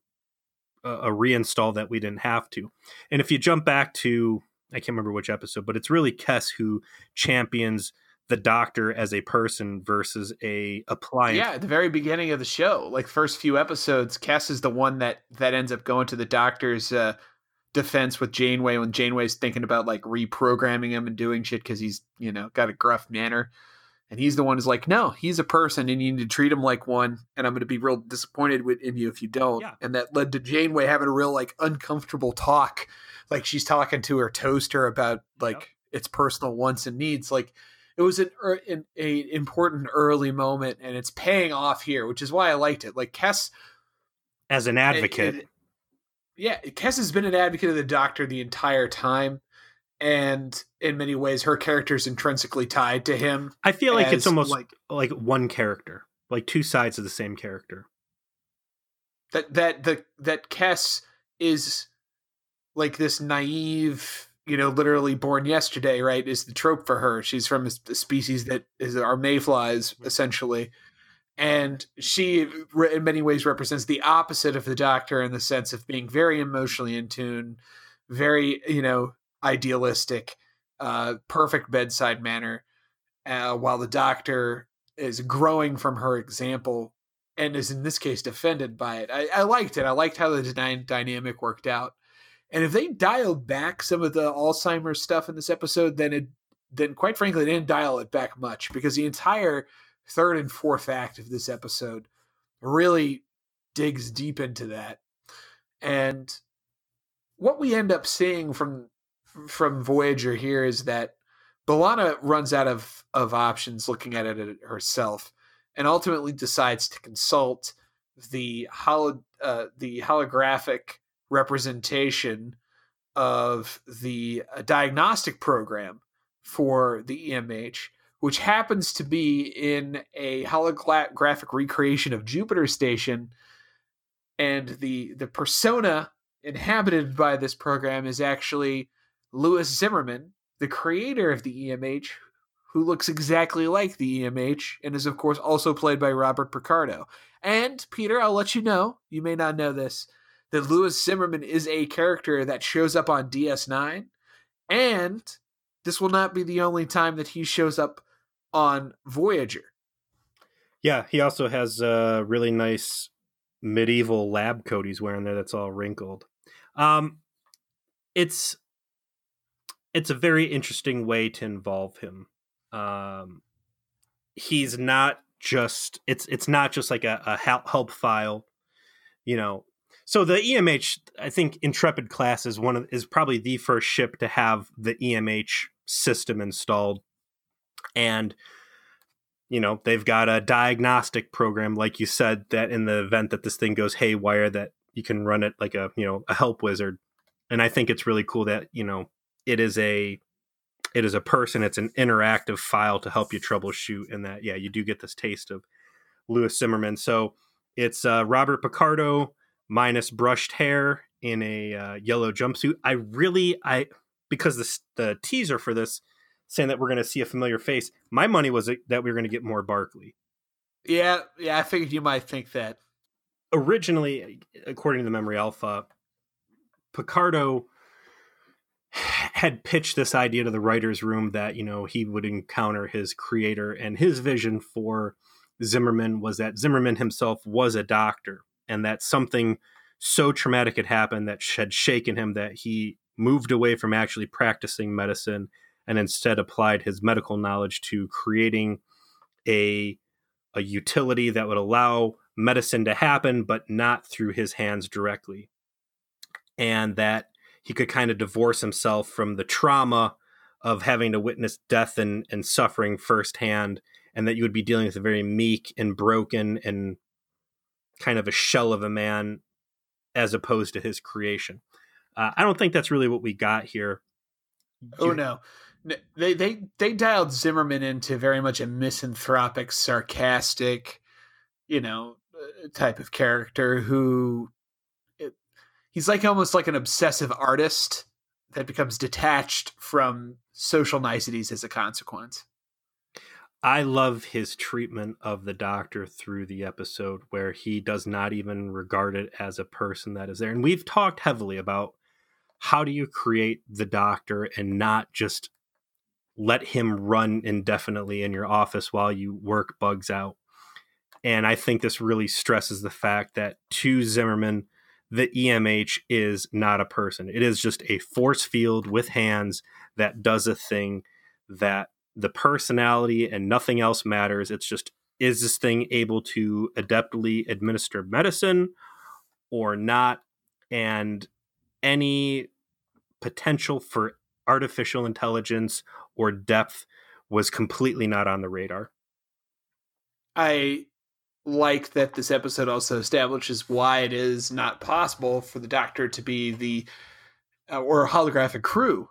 a, reinstall that we didn't have to. And if you jump back to I can't remember which episode, but it's really Kes who champions the doctor as a person versus a appliance. Yeah, at the very beginning of the show, like first few episodes, Kes is the one that that ends up going to the doctor's uh, defense with Janeway when Janeway's thinking about like reprogramming him and doing shit because he's you know got a gruff manner, and he's the one who's like, no, he's a person and you need to treat him like one, and I'm going to be real disappointed with in you if you don't. Yeah. And that led to Janeway having a real like uncomfortable talk, like she's talking to her toaster about like yep. its personal wants and needs, like it was an, an a important early moment, and it's paying off here, which is why I liked it. Like Kes, as an advocate, it, it, yeah, Kes has been an advocate of the Doctor the entire time, and in many ways, her character is intrinsically tied to him. I feel like it's almost like like one character, like two sides of the same character. That that the that Kes is like this naive you know, literally born yesterday, right, is the trope for her. She's from a species that is our mayflies, essentially. And she, in many ways, represents the opposite of the doctor in the sense of being very emotionally in tune, very, you know, idealistic, uh, perfect bedside manner, uh, while the doctor is growing from her example and is in this case defended by it. I, I liked it. I liked how the dynamic worked out. And if they dialed back some of the Alzheimer's stuff in this episode, then it then quite frankly they didn't dial it back much because the entire third and fourth act of this episode really digs deep into that. And what we end up seeing from from Voyager here is that B'Elanna runs out of of options looking at it herself and ultimately decides to consult the holo, uh, the holographic representation of the uh, diagnostic program for the EMH, which happens to be in a holographic recreation of Jupiter Station. And the the persona inhabited by this program is actually Lewis Zimmerman, the creator of the EMH, who looks exactly like the EMH and is of course also played by Robert Picardo. And Peter, I'll let you know, you may not know this, that Lewis Zimmerman is a character that shows up on DS9, and this will not be the only time that he shows up on Voyager. Yeah, he also has a really nice medieval lab coat he's wearing there that's all wrinkled. Um, it's it's a very interesting way to involve him. Um, he's not just it's it's not just like a, a help file. You know, so the EMH, I think Intrepid class is one of is probably the first ship to have the EMH system installed, and you know they've got a diagnostic program, like you said, that in the event that this thing goes haywire, that you can run it like a you know a help wizard, and I think it's really cool that you know it is a it is a person, it's an interactive file to help you troubleshoot, and that yeah you do get this taste of Lewis Zimmerman. So it's uh, Robert Picardo minus brushed hair in a uh, yellow jumpsuit. I really, I because the the teaser for this saying that we're going to see a familiar face. My money was that we were going to get more Barclay Yeah, yeah, I figured you might think that. Originally, according to the Memory Alpha, Picardo had pitched this idea to the writers' room that you know he would encounter his creator, and his vision for Zimmerman was that Zimmerman himself was a doctor, and that something so traumatic had happened that had shaken him that he moved away from actually practicing medicine and instead applied his medical knowledge to creating a a utility that would allow medicine to happen but not through his hands directly. And that he could kind of divorce himself from the trauma of having to witness death and, and suffering firsthand, and that you would be dealing with a very meek and broken and kind of a shell of a man as opposed to his creation. Uh, I don't think that's really what we got here. Oh no, they they they dialed Zimmerman into very much a misanthropic, sarcastic, you know, uh, type of character who he's like almost like an obsessive artist that becomes detached from social niceties as a consequence. I love his treatment of the doctor through the episode where he does not even regard it as a person that is there. And we've talked heavily about how do you create the doctor and not just let him run indefinitely in your office while you work bugs out. And I think this really stresses the fact that to Zimmerman, the EMH is not a person. It is just a force field with hands that does a thing that the personality and nothing else matters. It's just is this thing able to adeptly administer medicine or not? And any potential for artificial intelligence or depth was completely not on the radar. I like that this episode also establishes why it is not possible for the doctor to be the uh, or holographic crew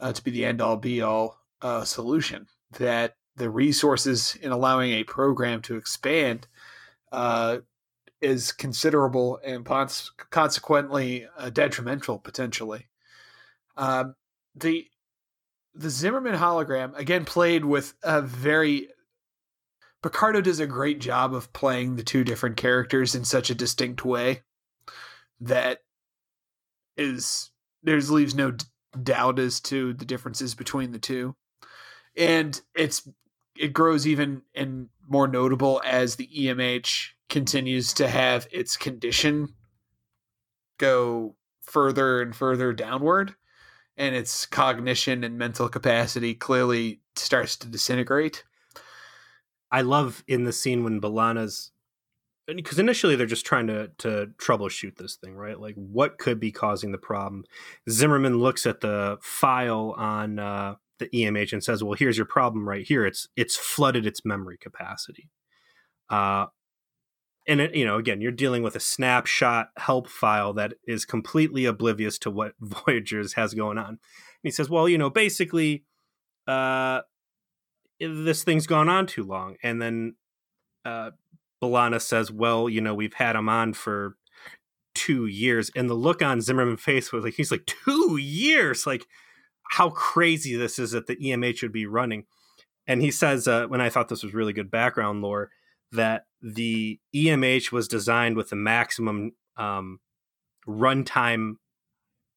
uh, to be the end all be all uh, solution. That the resources in allowing a program to expand uh, is considerable and consequently uh, detrimental potentially. Um, the the Zimmerman hologram again played with a very Picardo does a great job of playing the two different characters in such a distinct way that is there's leaves no d- doubt as to the differences between the two and it's it grows even and more notable as the EMH continues to have its condition go further and further downward and its cognition and mental capacity clearly starts to disintegrate. I love in the scene when B'Elanna's because initially they're just trying to to troubleshoot this thing, right? Like what could be causing the problem. Zimmerman looks at the file on uh, the EMH and says, "Well, here's your problem right here. It's it's flooded its memory capacity." Uh, and it, you know, again, you're dealing with a snapshot help file that is completely oblivious to what Voyager's has going on. And he says, "Well, you know, basically, uh, this thing's gone on too long." And then uh, B'Elanna says, "Well, you know, we've had him on for two years," and the look on Zimmerman's face was like, "He's like two years, like." How crazy this is that the EMH would be running. And he says, uh, when I thought this was really good background lore, that the EMH was designed with the maximum um, runtime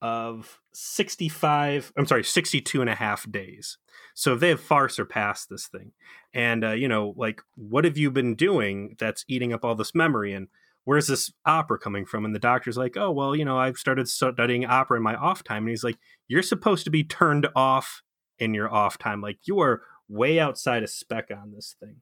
of 65 i'm sorry 62 and a half days. So they have far surpassed this thing. And uh, you know like what have you been doing that's eating up all this memory? And where's this opera coming from? And the doctor's like oh well you know i've started studying opera in my off time. And he's like you're supposed to be turned off in your off time. Like you are way outside of spec on this thing.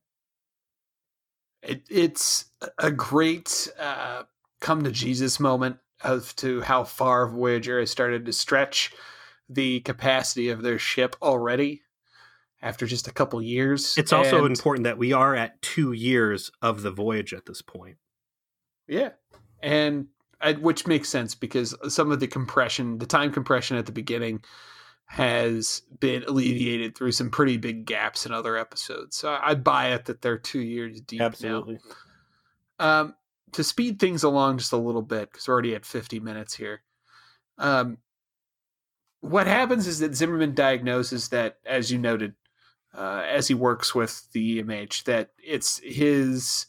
It, it's a great uh, come to Jesus moment as to how far Voyager has started to stretch the capacity of their ship already after just a couple years. It's also and, important that we are at two years of the voyage at this point. Yeah. And I, which makes sense because some of the compression, the time compression at the beginning, has been alleviated through some pretty big gaps in other episodes. So I, buy it that they're two years deep Absolutely. now. Um, to speed things along just a little bit, because we're already at 50 minutes here. Um, what happens is that Zimmerman diagnoses that, as you noted, uh, as he works with the EMH, that it's his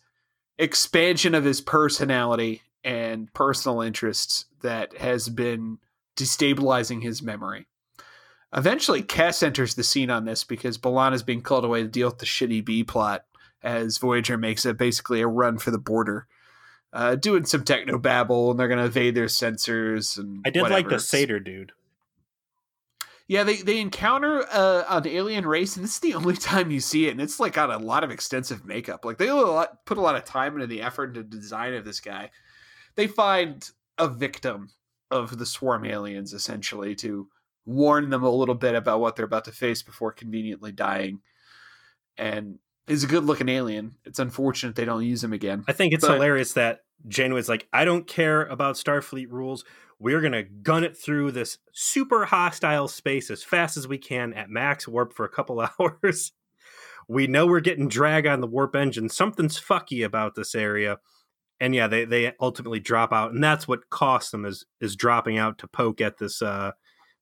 expansion of his personality and personal interests that has been destabilizing his memory. Eventually, Kes enters the scene on this because B'Elanna is being called away to deal with the shitty B plot as Voyager makes it basically a run for the border. Uh, doing some techno babble, and they're going to evade their sensors. And I did whatever. like the satyr dude. Yeah, they they encounter uh, an alien race, and this is the only time you see it, and it's like got a lot of extensive makeup. Like they a lot, put a lot of time into the effort and the design of this guy. They find a victim of the swarm aliens, essentially, to warn them a little bit about what they're about to face before conveniently dying. And he's a good looking alien. It's unfortunate they don't use him again. I think it's but, hilarious that Janeway's like, I don't care about Starfleet rules. We're going to gun it through this super hostile space as fast as we can at max warp for a couple hours. we know we're getting drag on the warp engine. Something's fucky about this area. And yeah, they, they ultimately drop out, and that's what costs them is is dropping out to poke at this uh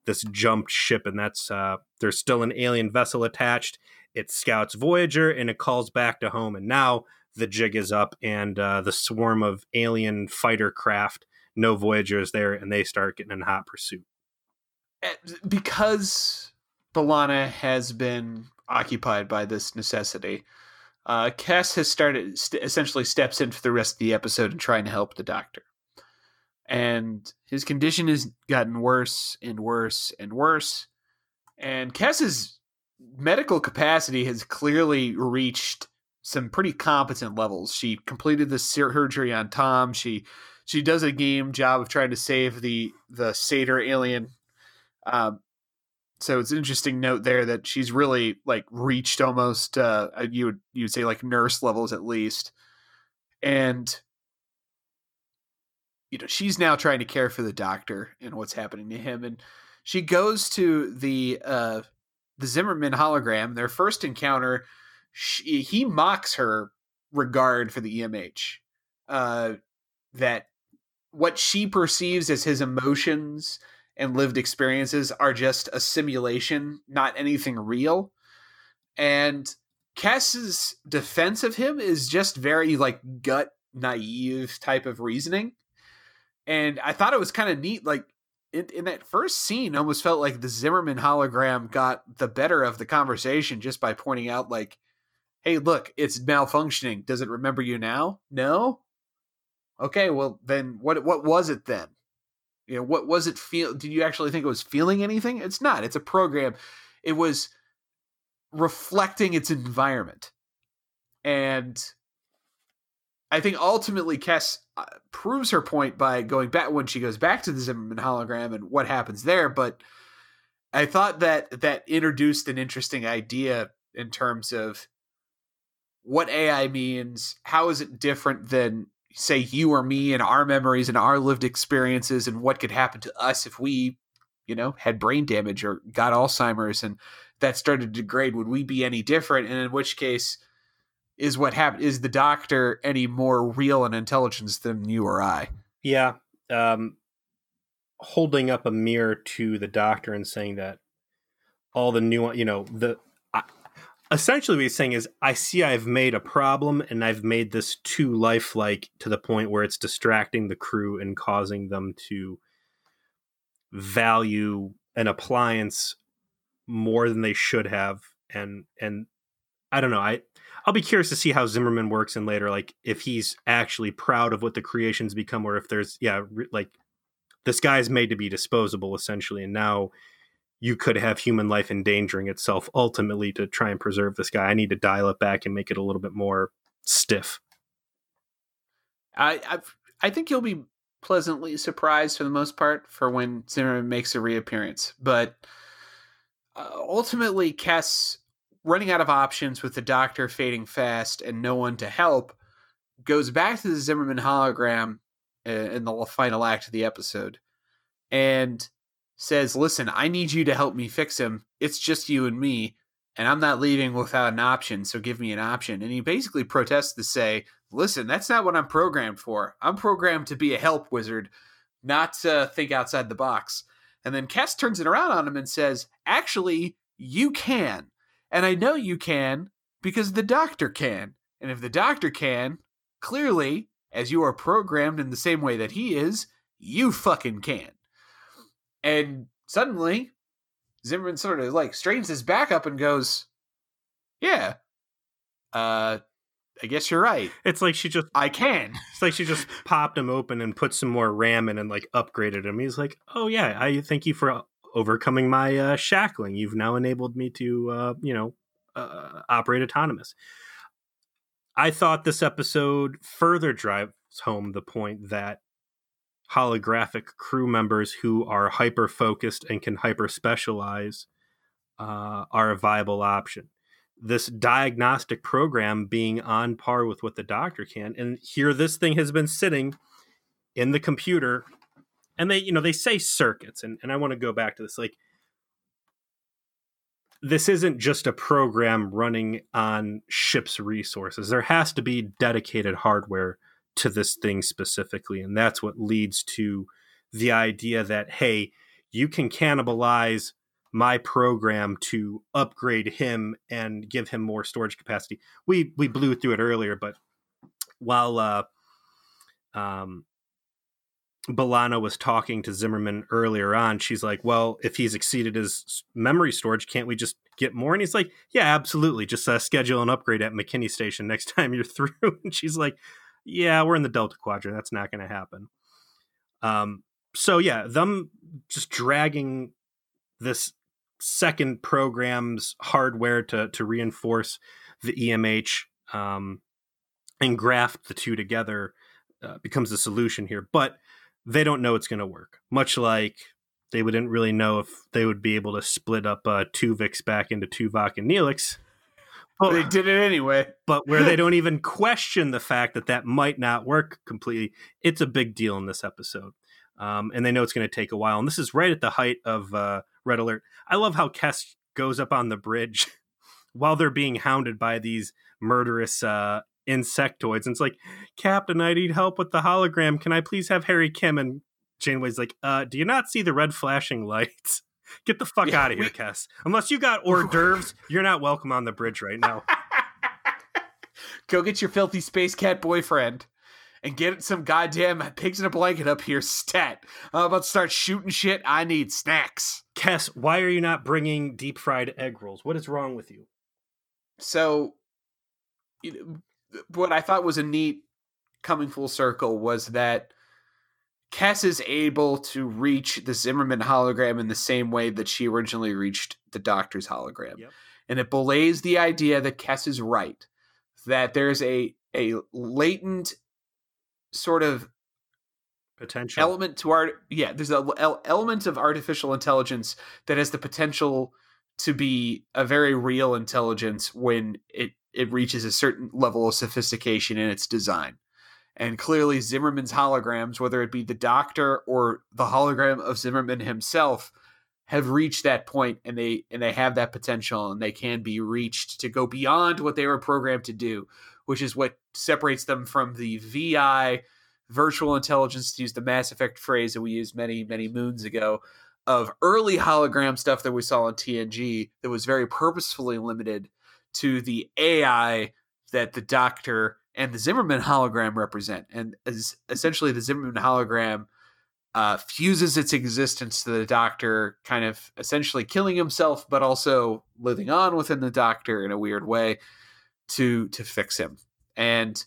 this jumped ship, and that's uh there's still an alien vessel attached. It scouts Voyager and it calls back to home, and now the jig is up, and uh, the swarm of alien fighter craft no Voyager is there, and they start getting in hot pursuit. Eh, because B'Elanna has been occupied by this necessity, uh, Kes has started st- essentially steps in for the rest of the episode and trying to help the Doctor, and his condition has gotten worse and worse and worse, and Kes's medical capacity has clearly reached some pretty competent levels. She completed the surgery on Tom. She she does a game job of trying to save the the satyr alien. Um, so it's an interesting note there that she's really like reached almost uh, you would you would say like nurse levels at least, and you know she's now trying to care for the doctor and what's happening to him, and she goes to the uh, the Zimmerman hologram. Their first encounter, she, he mocks her regard for the EMH. Uh, that what she perceives as his emotions and lived experiences are just a simulation, not anything real. And Kes's defense of him is just very like gut naive type of reasoning. And I thought it was kind of neat. Like in, in that first scene, almost felt like the Zimmerman hologram got the better of the conversation just by pointing out, like, hey, look, it's malfunctioning. Does it remember you now? No. Okay, well then what what was it then? You know, what was it feel did you actually think it was feeling anything? It's not. It's a program. It was reflecting its environment. And I think ultimately Kes uh, proves her point by going back when she goes back to the Zimmerman hologram and what happens there, but I thought that that introduced an interesting idea in terms of what AI means, how is it different than say you or me and our memories and our lived experiences and what could happen to us if we you know had brain damage or got alzheimer's and that started to degrade would we be any different? And in which case is what happened is the doctor any more real in intelligence than you or i? Yeah um holding up a mirror to the doctor and saying that all the new you know the essentially what he's saying is i see i've made a problem and i've made this too lifelike to the point where it's distracting the crew and causing them to value an appliance more than they should have. And and i don't know i i'll be curious to see how zimmerman works in later like if he's actually proud of what the creations become or if there's yeah like this guy's made to be disposable essentially and now you could have human life endangering itself ultimately to try and preserve this guy. I need to dial it back and make it a little bit more stiff. I I've, i think you'll be pleasantly surprised for the most part for when Zimmerman makes a reappearance, but uh, ultimately, Kes running out of options with the Doctor fading fast and no one to help goes back to the Zimmerman hologram uh, in the final act of the episode, and says, Listen, I need you to help me fix him. It's just you and me, and I'm not leaving without an option, so give me an option. And he basically protests to say, Listen, that's not what I'm programmed for. I'm programmed to be a help wizard, not to think outside the box. And then Kes turns it around on him and says, Actually, you can. And I know you can because the doctor can. And if the doctor can, clearly, as you are programmed in the same way that he is, you fucking can. And suddenly, Zimmerman sort of like straightens his back up and goes, "Yeah, uh, I guess you're right. It's like she just I can. It's like she just popped him open and put some more RAM in and like upgraded him. He's like, "Oh yeah, I thank you for overcoming my uh, shackling. You've now enabled me to, uh, you know, uh, operate autonomous." I thought this episode further drives home the point that holographic crew members who are hyper focused and can hyper specialize uh, are a viable option. This diagnostic program being on par with what the doctor can, and here this thing has been sitting in the computer, and they, you know, they say circuits, and, and I want to go back to this. Like, this isn't just a program running on ship's resources. There has to be dedicated hardware to this thing specifically. And that's what leads to the idea that, hey, you can cannibalize my program to upgrade him and give him more storage capacity. We we blew through it earlier, but while uh, um, B'Elanna was talking to Zimmerman earlier on, she's like, "Well, if he's exceeded his memory storage, can't we just get more?" And he's like, "Yeah, absolutely. Just uh, schedule an upgrade at McKinley Station next time you're through." and she's like, "Yeah, we're in the Delta Quadrant. That's not going to happen." Um. So yeah, them just dragging this second program's hardware to to reinforce the EMH um, and graft the two together uh, becomes the solution here, but they don't know it's going to work. Much like they wouldn't really know if they would be able to split up uh, Tuvix back into Tuvok and Neelix. But they did it anyway. but where they don't even question the fact that that might not work completely, it's a big deal in this episode. Um, and they know it's going to take a while. And this is right at the height of uh, Red Alert. I love how Kes goes up on the bridge while they're being hounded by these murderous uh, insectoids. And it's like, Captain, I need help with the hologram. Can I please have Harry Kim? And Janeway's like, uh, do you not see the red flashing lights? Get the fuck yeah, out of here, Kes. Unless you got hors d'oeuvres, you're not welcome on the bridge right now. Go get your filthy space cat boyfriend and get some goddamn pigs in a blanket up here stat. I'm about to start shooting shit. I need snacks. Kes, why are you not bringing deep fried egg rolls? What is wrong with you? So, what I thought was a neat coming full circle was that Kes is able to reach the Zimmerman hologram in the same way that she originally reached the Doctor's hologram. Yep. And it belays the idea that Kes is right, that there's a, a latent sort of potential element to art yeah there's a element of artificial intelligence that has the potential to be a very real intelligence when it it reaches a certain level of sophistication in its design. And clearly zimmerman's holograms whether it be the doctor or the hologram of zimmerman himself have reached that point and they and they have that potential and they can be reached to go beyond what they were programmed to do which is what separates them from the vi virtual intelligence to use the mass effect phrase that we used many many moons ago of early hologram stuff that we saw on tng that was very purposefully limited to the ai that the doctor and the zimmerman hologram represent and as essentially the zimmerman hologram uh, fuses its existence to the doctor, kind of essentially killing himself, but also living on within the doctor in a weird way to to fix him. And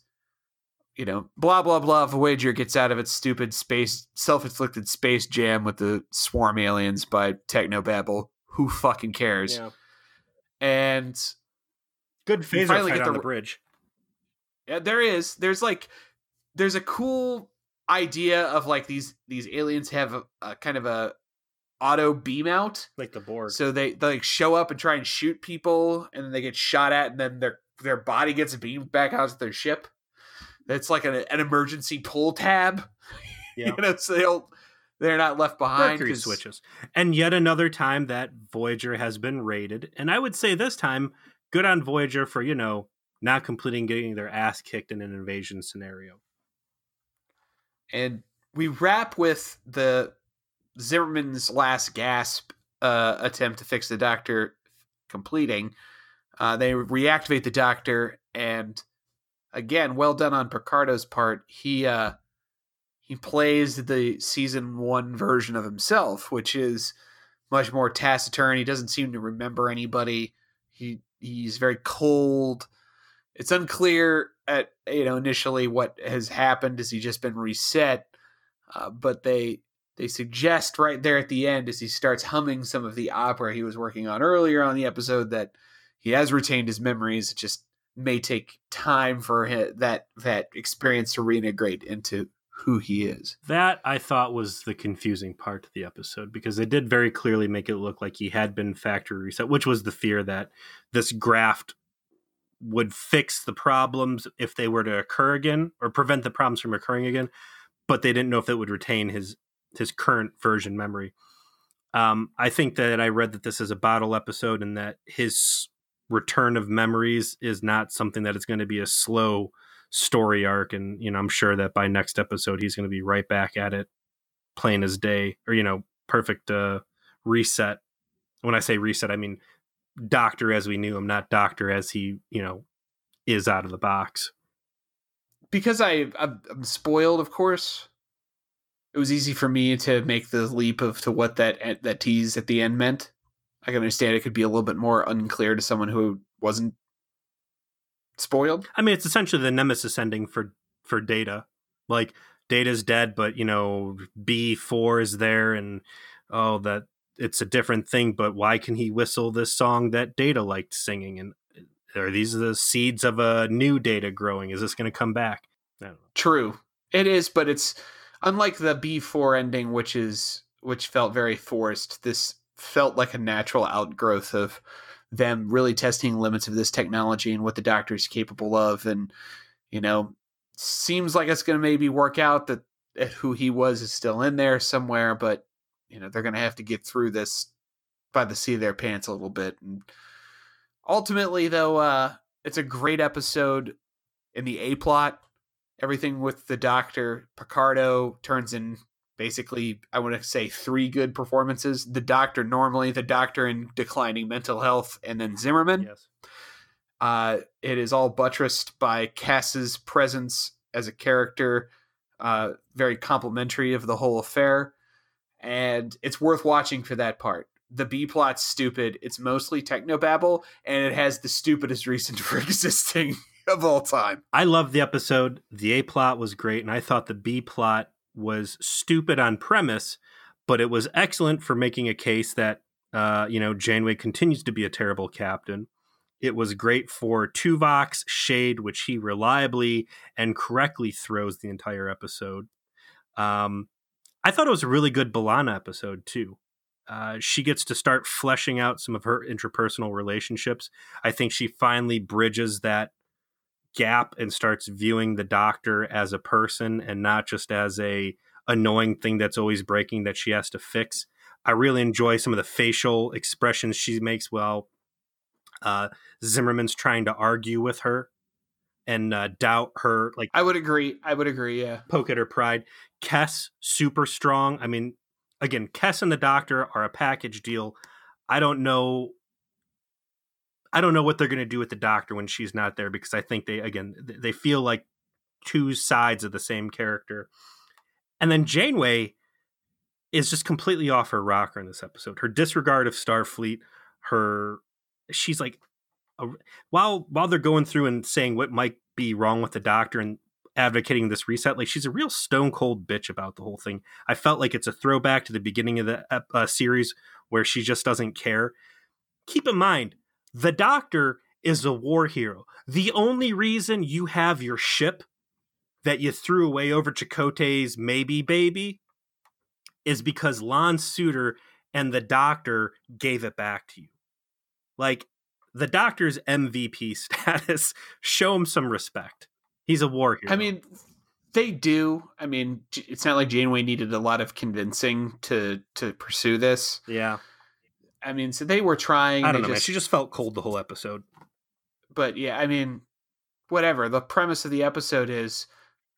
you know, blah blah blah. Voyager gets out of its stupid space self-inflicted space jam with the swarm aliens by Technobabble. Who fucking cares? Yeah. And good phaser finally fight get the, on the bridge. Yeah, there is. There's like there's a cool idea of like these these aliens have a, a kind of a auto beam out like the Borg. So they, they like show up and try and shoot people and then they get shot at and then their their body gets beamed back out to their ship. It's like an, an emergency pull tab. Yeah. you know, so they'll they're not left behind. Mercury switches. And yet another time that Voyager has been raided. And I would say this time, good on Voyager for, you know, not completing getting their ass kicked in an invasion scenario. And we wrap with the Zimmerman's last gasp uh, attempt to fix the doctor completing. Uh, they reactivate the doctor, and again, well done on Picardo's part. He uh, he plays the season one version of himself, which is much more taciturn. He doesn't seem to remember anybody. He he's very cold. It's unclear at you know initially what has happened. Has he just been reset? Uh, but they they suggest right there at the end as he starts humming some of the opera he was working on earlier on the episode that he has retained his memories. It just may take time for him, that that experience to reintegrate into who he is. That I thought was the confusing part of the episode because they did very clearly make it look like he had been factory reset, which was the fear that this graft would fix the problems if they were to occur again or prevent the problems from occurring again, but they didn't know if it would retain his his current version memory. Um, I think that I read that this is a bottle episode and that his return of memories is not something that is going to be a slow story arc and you know i'm sure that by next episode he's going to be right back at it plain as day or you know perfect uh reset when i say reset i mean doctor as we knew him not doctor as he you know is out of the box because I I'm spoiled, of course. It was easy for me to make the leap of to what that that tease at the end meant. I can understand it could be a little bit more unclear to someone who wasn't spoiled. I mean, it's essentially the nemesis ending for for Data. Like Data's dead, but you know B four is there, and oh, that it's a different thing. But why can he whistle this song that Data liked singing? And uh, are these the seeds of a new Data growing? Is this going to come back? True, it is, but it's unlike the B four ending, which is which felt very forced. This felt like a natural outgrowth of them really testing limits of this technology and what the doctor is capable of. And, you know, seems like it's going to maybe work out that, that who he was is still in there somewhere, but, you know, they're going to have to get through this by the seat of their pants a little bit. And ultimately, though, uh, it's a great episode in the A plot. Everything with the doctor, Picardo turns in basically I want to say three good performances. The Doctor normally, the Doctor in declining mental health, and then Zimmerman. Yes. Uh, it is all buttressed by Kes's presence as a character, uh, very complimentary of the whole affair, and it's worth watching for that part. The B plot's stupid. It's mostly technobabble, and it has the stupidest reason for existing of all time. I love the episode. The A plot was great, and I thought the B plot was stupid on premise, but it was excellent for making a case that uh, you know Janeway continues to be a terrible captain. It was great for Tuvok's shade, which he reliably and correctly throws the entire episode. Um, I thought it was a really good B'Elanna episode too. Uh, she gets to start fleshing out some of her interpersonal relationships. I think she finally bridges that gap and starts viewing the doctor as a person and not just as a annoying thing that's always breaking that she has to fix. I really enjoy some of the facial expressions she makes while uh, Zimmerman's trying to argue with her and uh, doubt her. Like I would agree. I would agree. Yeah, poke at her pride. Kes super strong. I mean, again, Kes and the Doctor are a package deal. I don't know I don't know what they're going to do with the doctor when she's not there because I think they again they feel like two sides of the same character. And then Janeway is just completely off her rocker in this episode. Her disregard of Starfleet, her she's like a, while while they're going through and saying what might be wrong with the doctor and advocating this reset like she's a real stone cold bitch about the whole thing i felt like it's a throwback to the beginning of the uh, series where she just doesn't care keep in mind the doctor is a war hero. The only reason you have your ship that you threw away over Chakotay's maybe baby is because Lon Suder and the doctor gave it back to you. Like the doctor's MVP status, show him some respect. He's a war hero. I mean, they do. I mean, it's not like Janeway needed a lot of convincing to to pursue this. Yeah. I mean, so they were trying. I don't know. Just, man. She just felt cold the whole episode. But yeah, I mean, whatever. The premise of the episode is,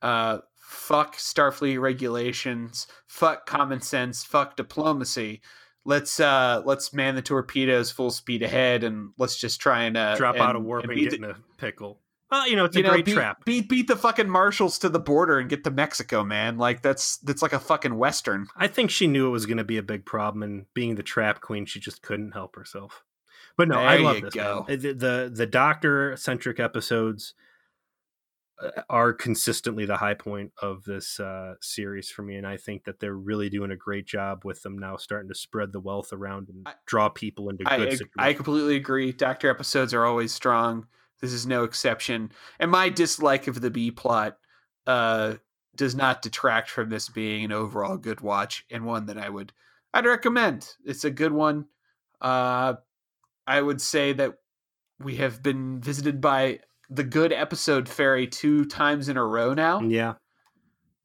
uh, fuck Starfleet regulations, fuck common sense, fuck diplomacy. Let's uh let's man the torpedoes full speed ahead, and let's just try and uh, drop and, out of warp and, and get the, in a pickle. Well, you know, it's you a know, great beat, trap. Beat beat the fucking marshals to the border and get to Mexico, man. Like that's that's like a fucking western. I think she knew it was going to be a big problem, and being the trap queen, she just couldn't help herself. But no, there I love this. The, the the doctor centric episodes uh, are consistently the high point of this uh, series for me, and I think that they're really doing a great job with them now, starting to spread the wealth around and draw people into I, good I, situations. I completely agree. Doctor episodes are always strong this is no exception. And my dislike of the B plot uh, does not detract from this being an overall good watch and one that I would I'd recommend. It's a good one. Uh, I would say that we have been visited by the good episode fairy two times in a row now. Yeah.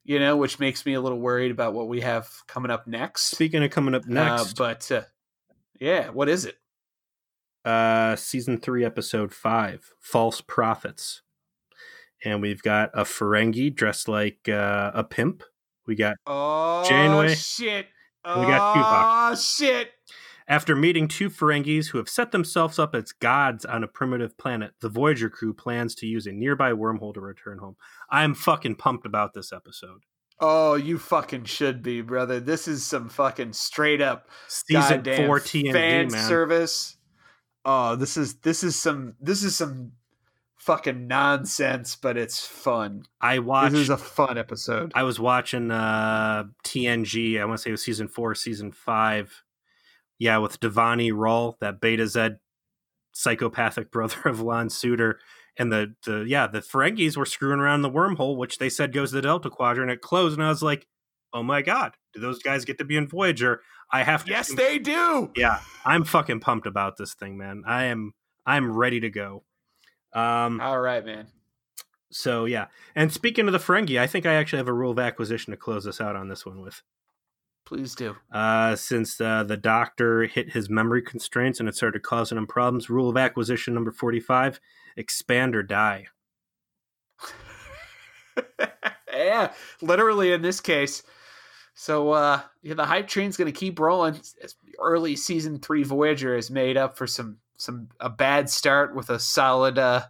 You know, which makes me a little worried about what we have coming up next. Speaking of coming up next, uh, but uh, yeah, what is it? Uh, season three, episode five, false profits, and we've got a Ferengi dressed like uh, a pimp. We got oh Janeway. shit. We got Tuvok. Oh shit. After meeting two Ferengis who have set themselves up as gods on a primitive planet, the Voyager crew plans to use a nearby wormhole to return home. I'm fucking pumped about this episode. Oh, you fucking should be, brother. This is some fucking straight up Season four TNG, fan man. service. Oh, this is this is some this is some fucking nonsense, but it's fun. I watched. This is a fun episode. I was watching uh, TNG. I want to say it was season four, season five. Yeah, with Devinoni Ral, that Betazed psychopathic brother of Lon Suder, and the the yeah the Ferengis were screwing around the wormhole, which they said goes to the Delta Quadrant. It closed, and I was like, oh my god, do those guys get to be in Voyager? I have to. yes, they do. Yeah, I'm fucking pumped about this thing, man. I am. I'm ready to go. Um, All right, man. so yeah, and speaking of the Ferengi, I think I actually have a rule of acquisition to close us out on this one with. Please do. Uh, since uh, the doctor hit his memory constraints and it started causing him problems, rule of acquisition number forty-five: expand or die. yeah, literally in this case. So uh yeah, the hype train's gonna keep rolling. Early season three Voyager has made up for some some a bad start with a solid uh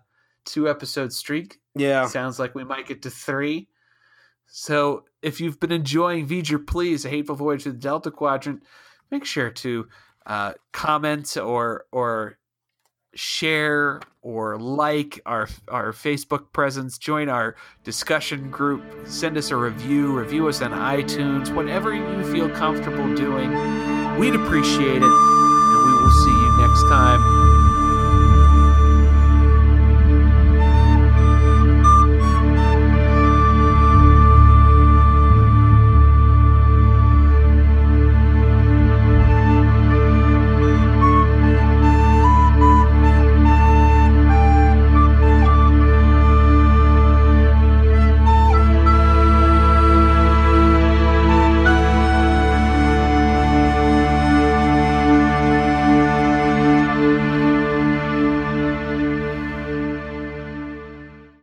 two episode streak. Yeah, Sounds like we might get to three. So if you've been enjoying V'ger Please, A Hateful Voyage to the Delta Quadrant, make sure to uh, comment or or share or like our our Facebook presence, join our discussion group, send us a review, review us on iTunes, whatever you feel comfortable doing. We'd appreciate it. And we will see you next time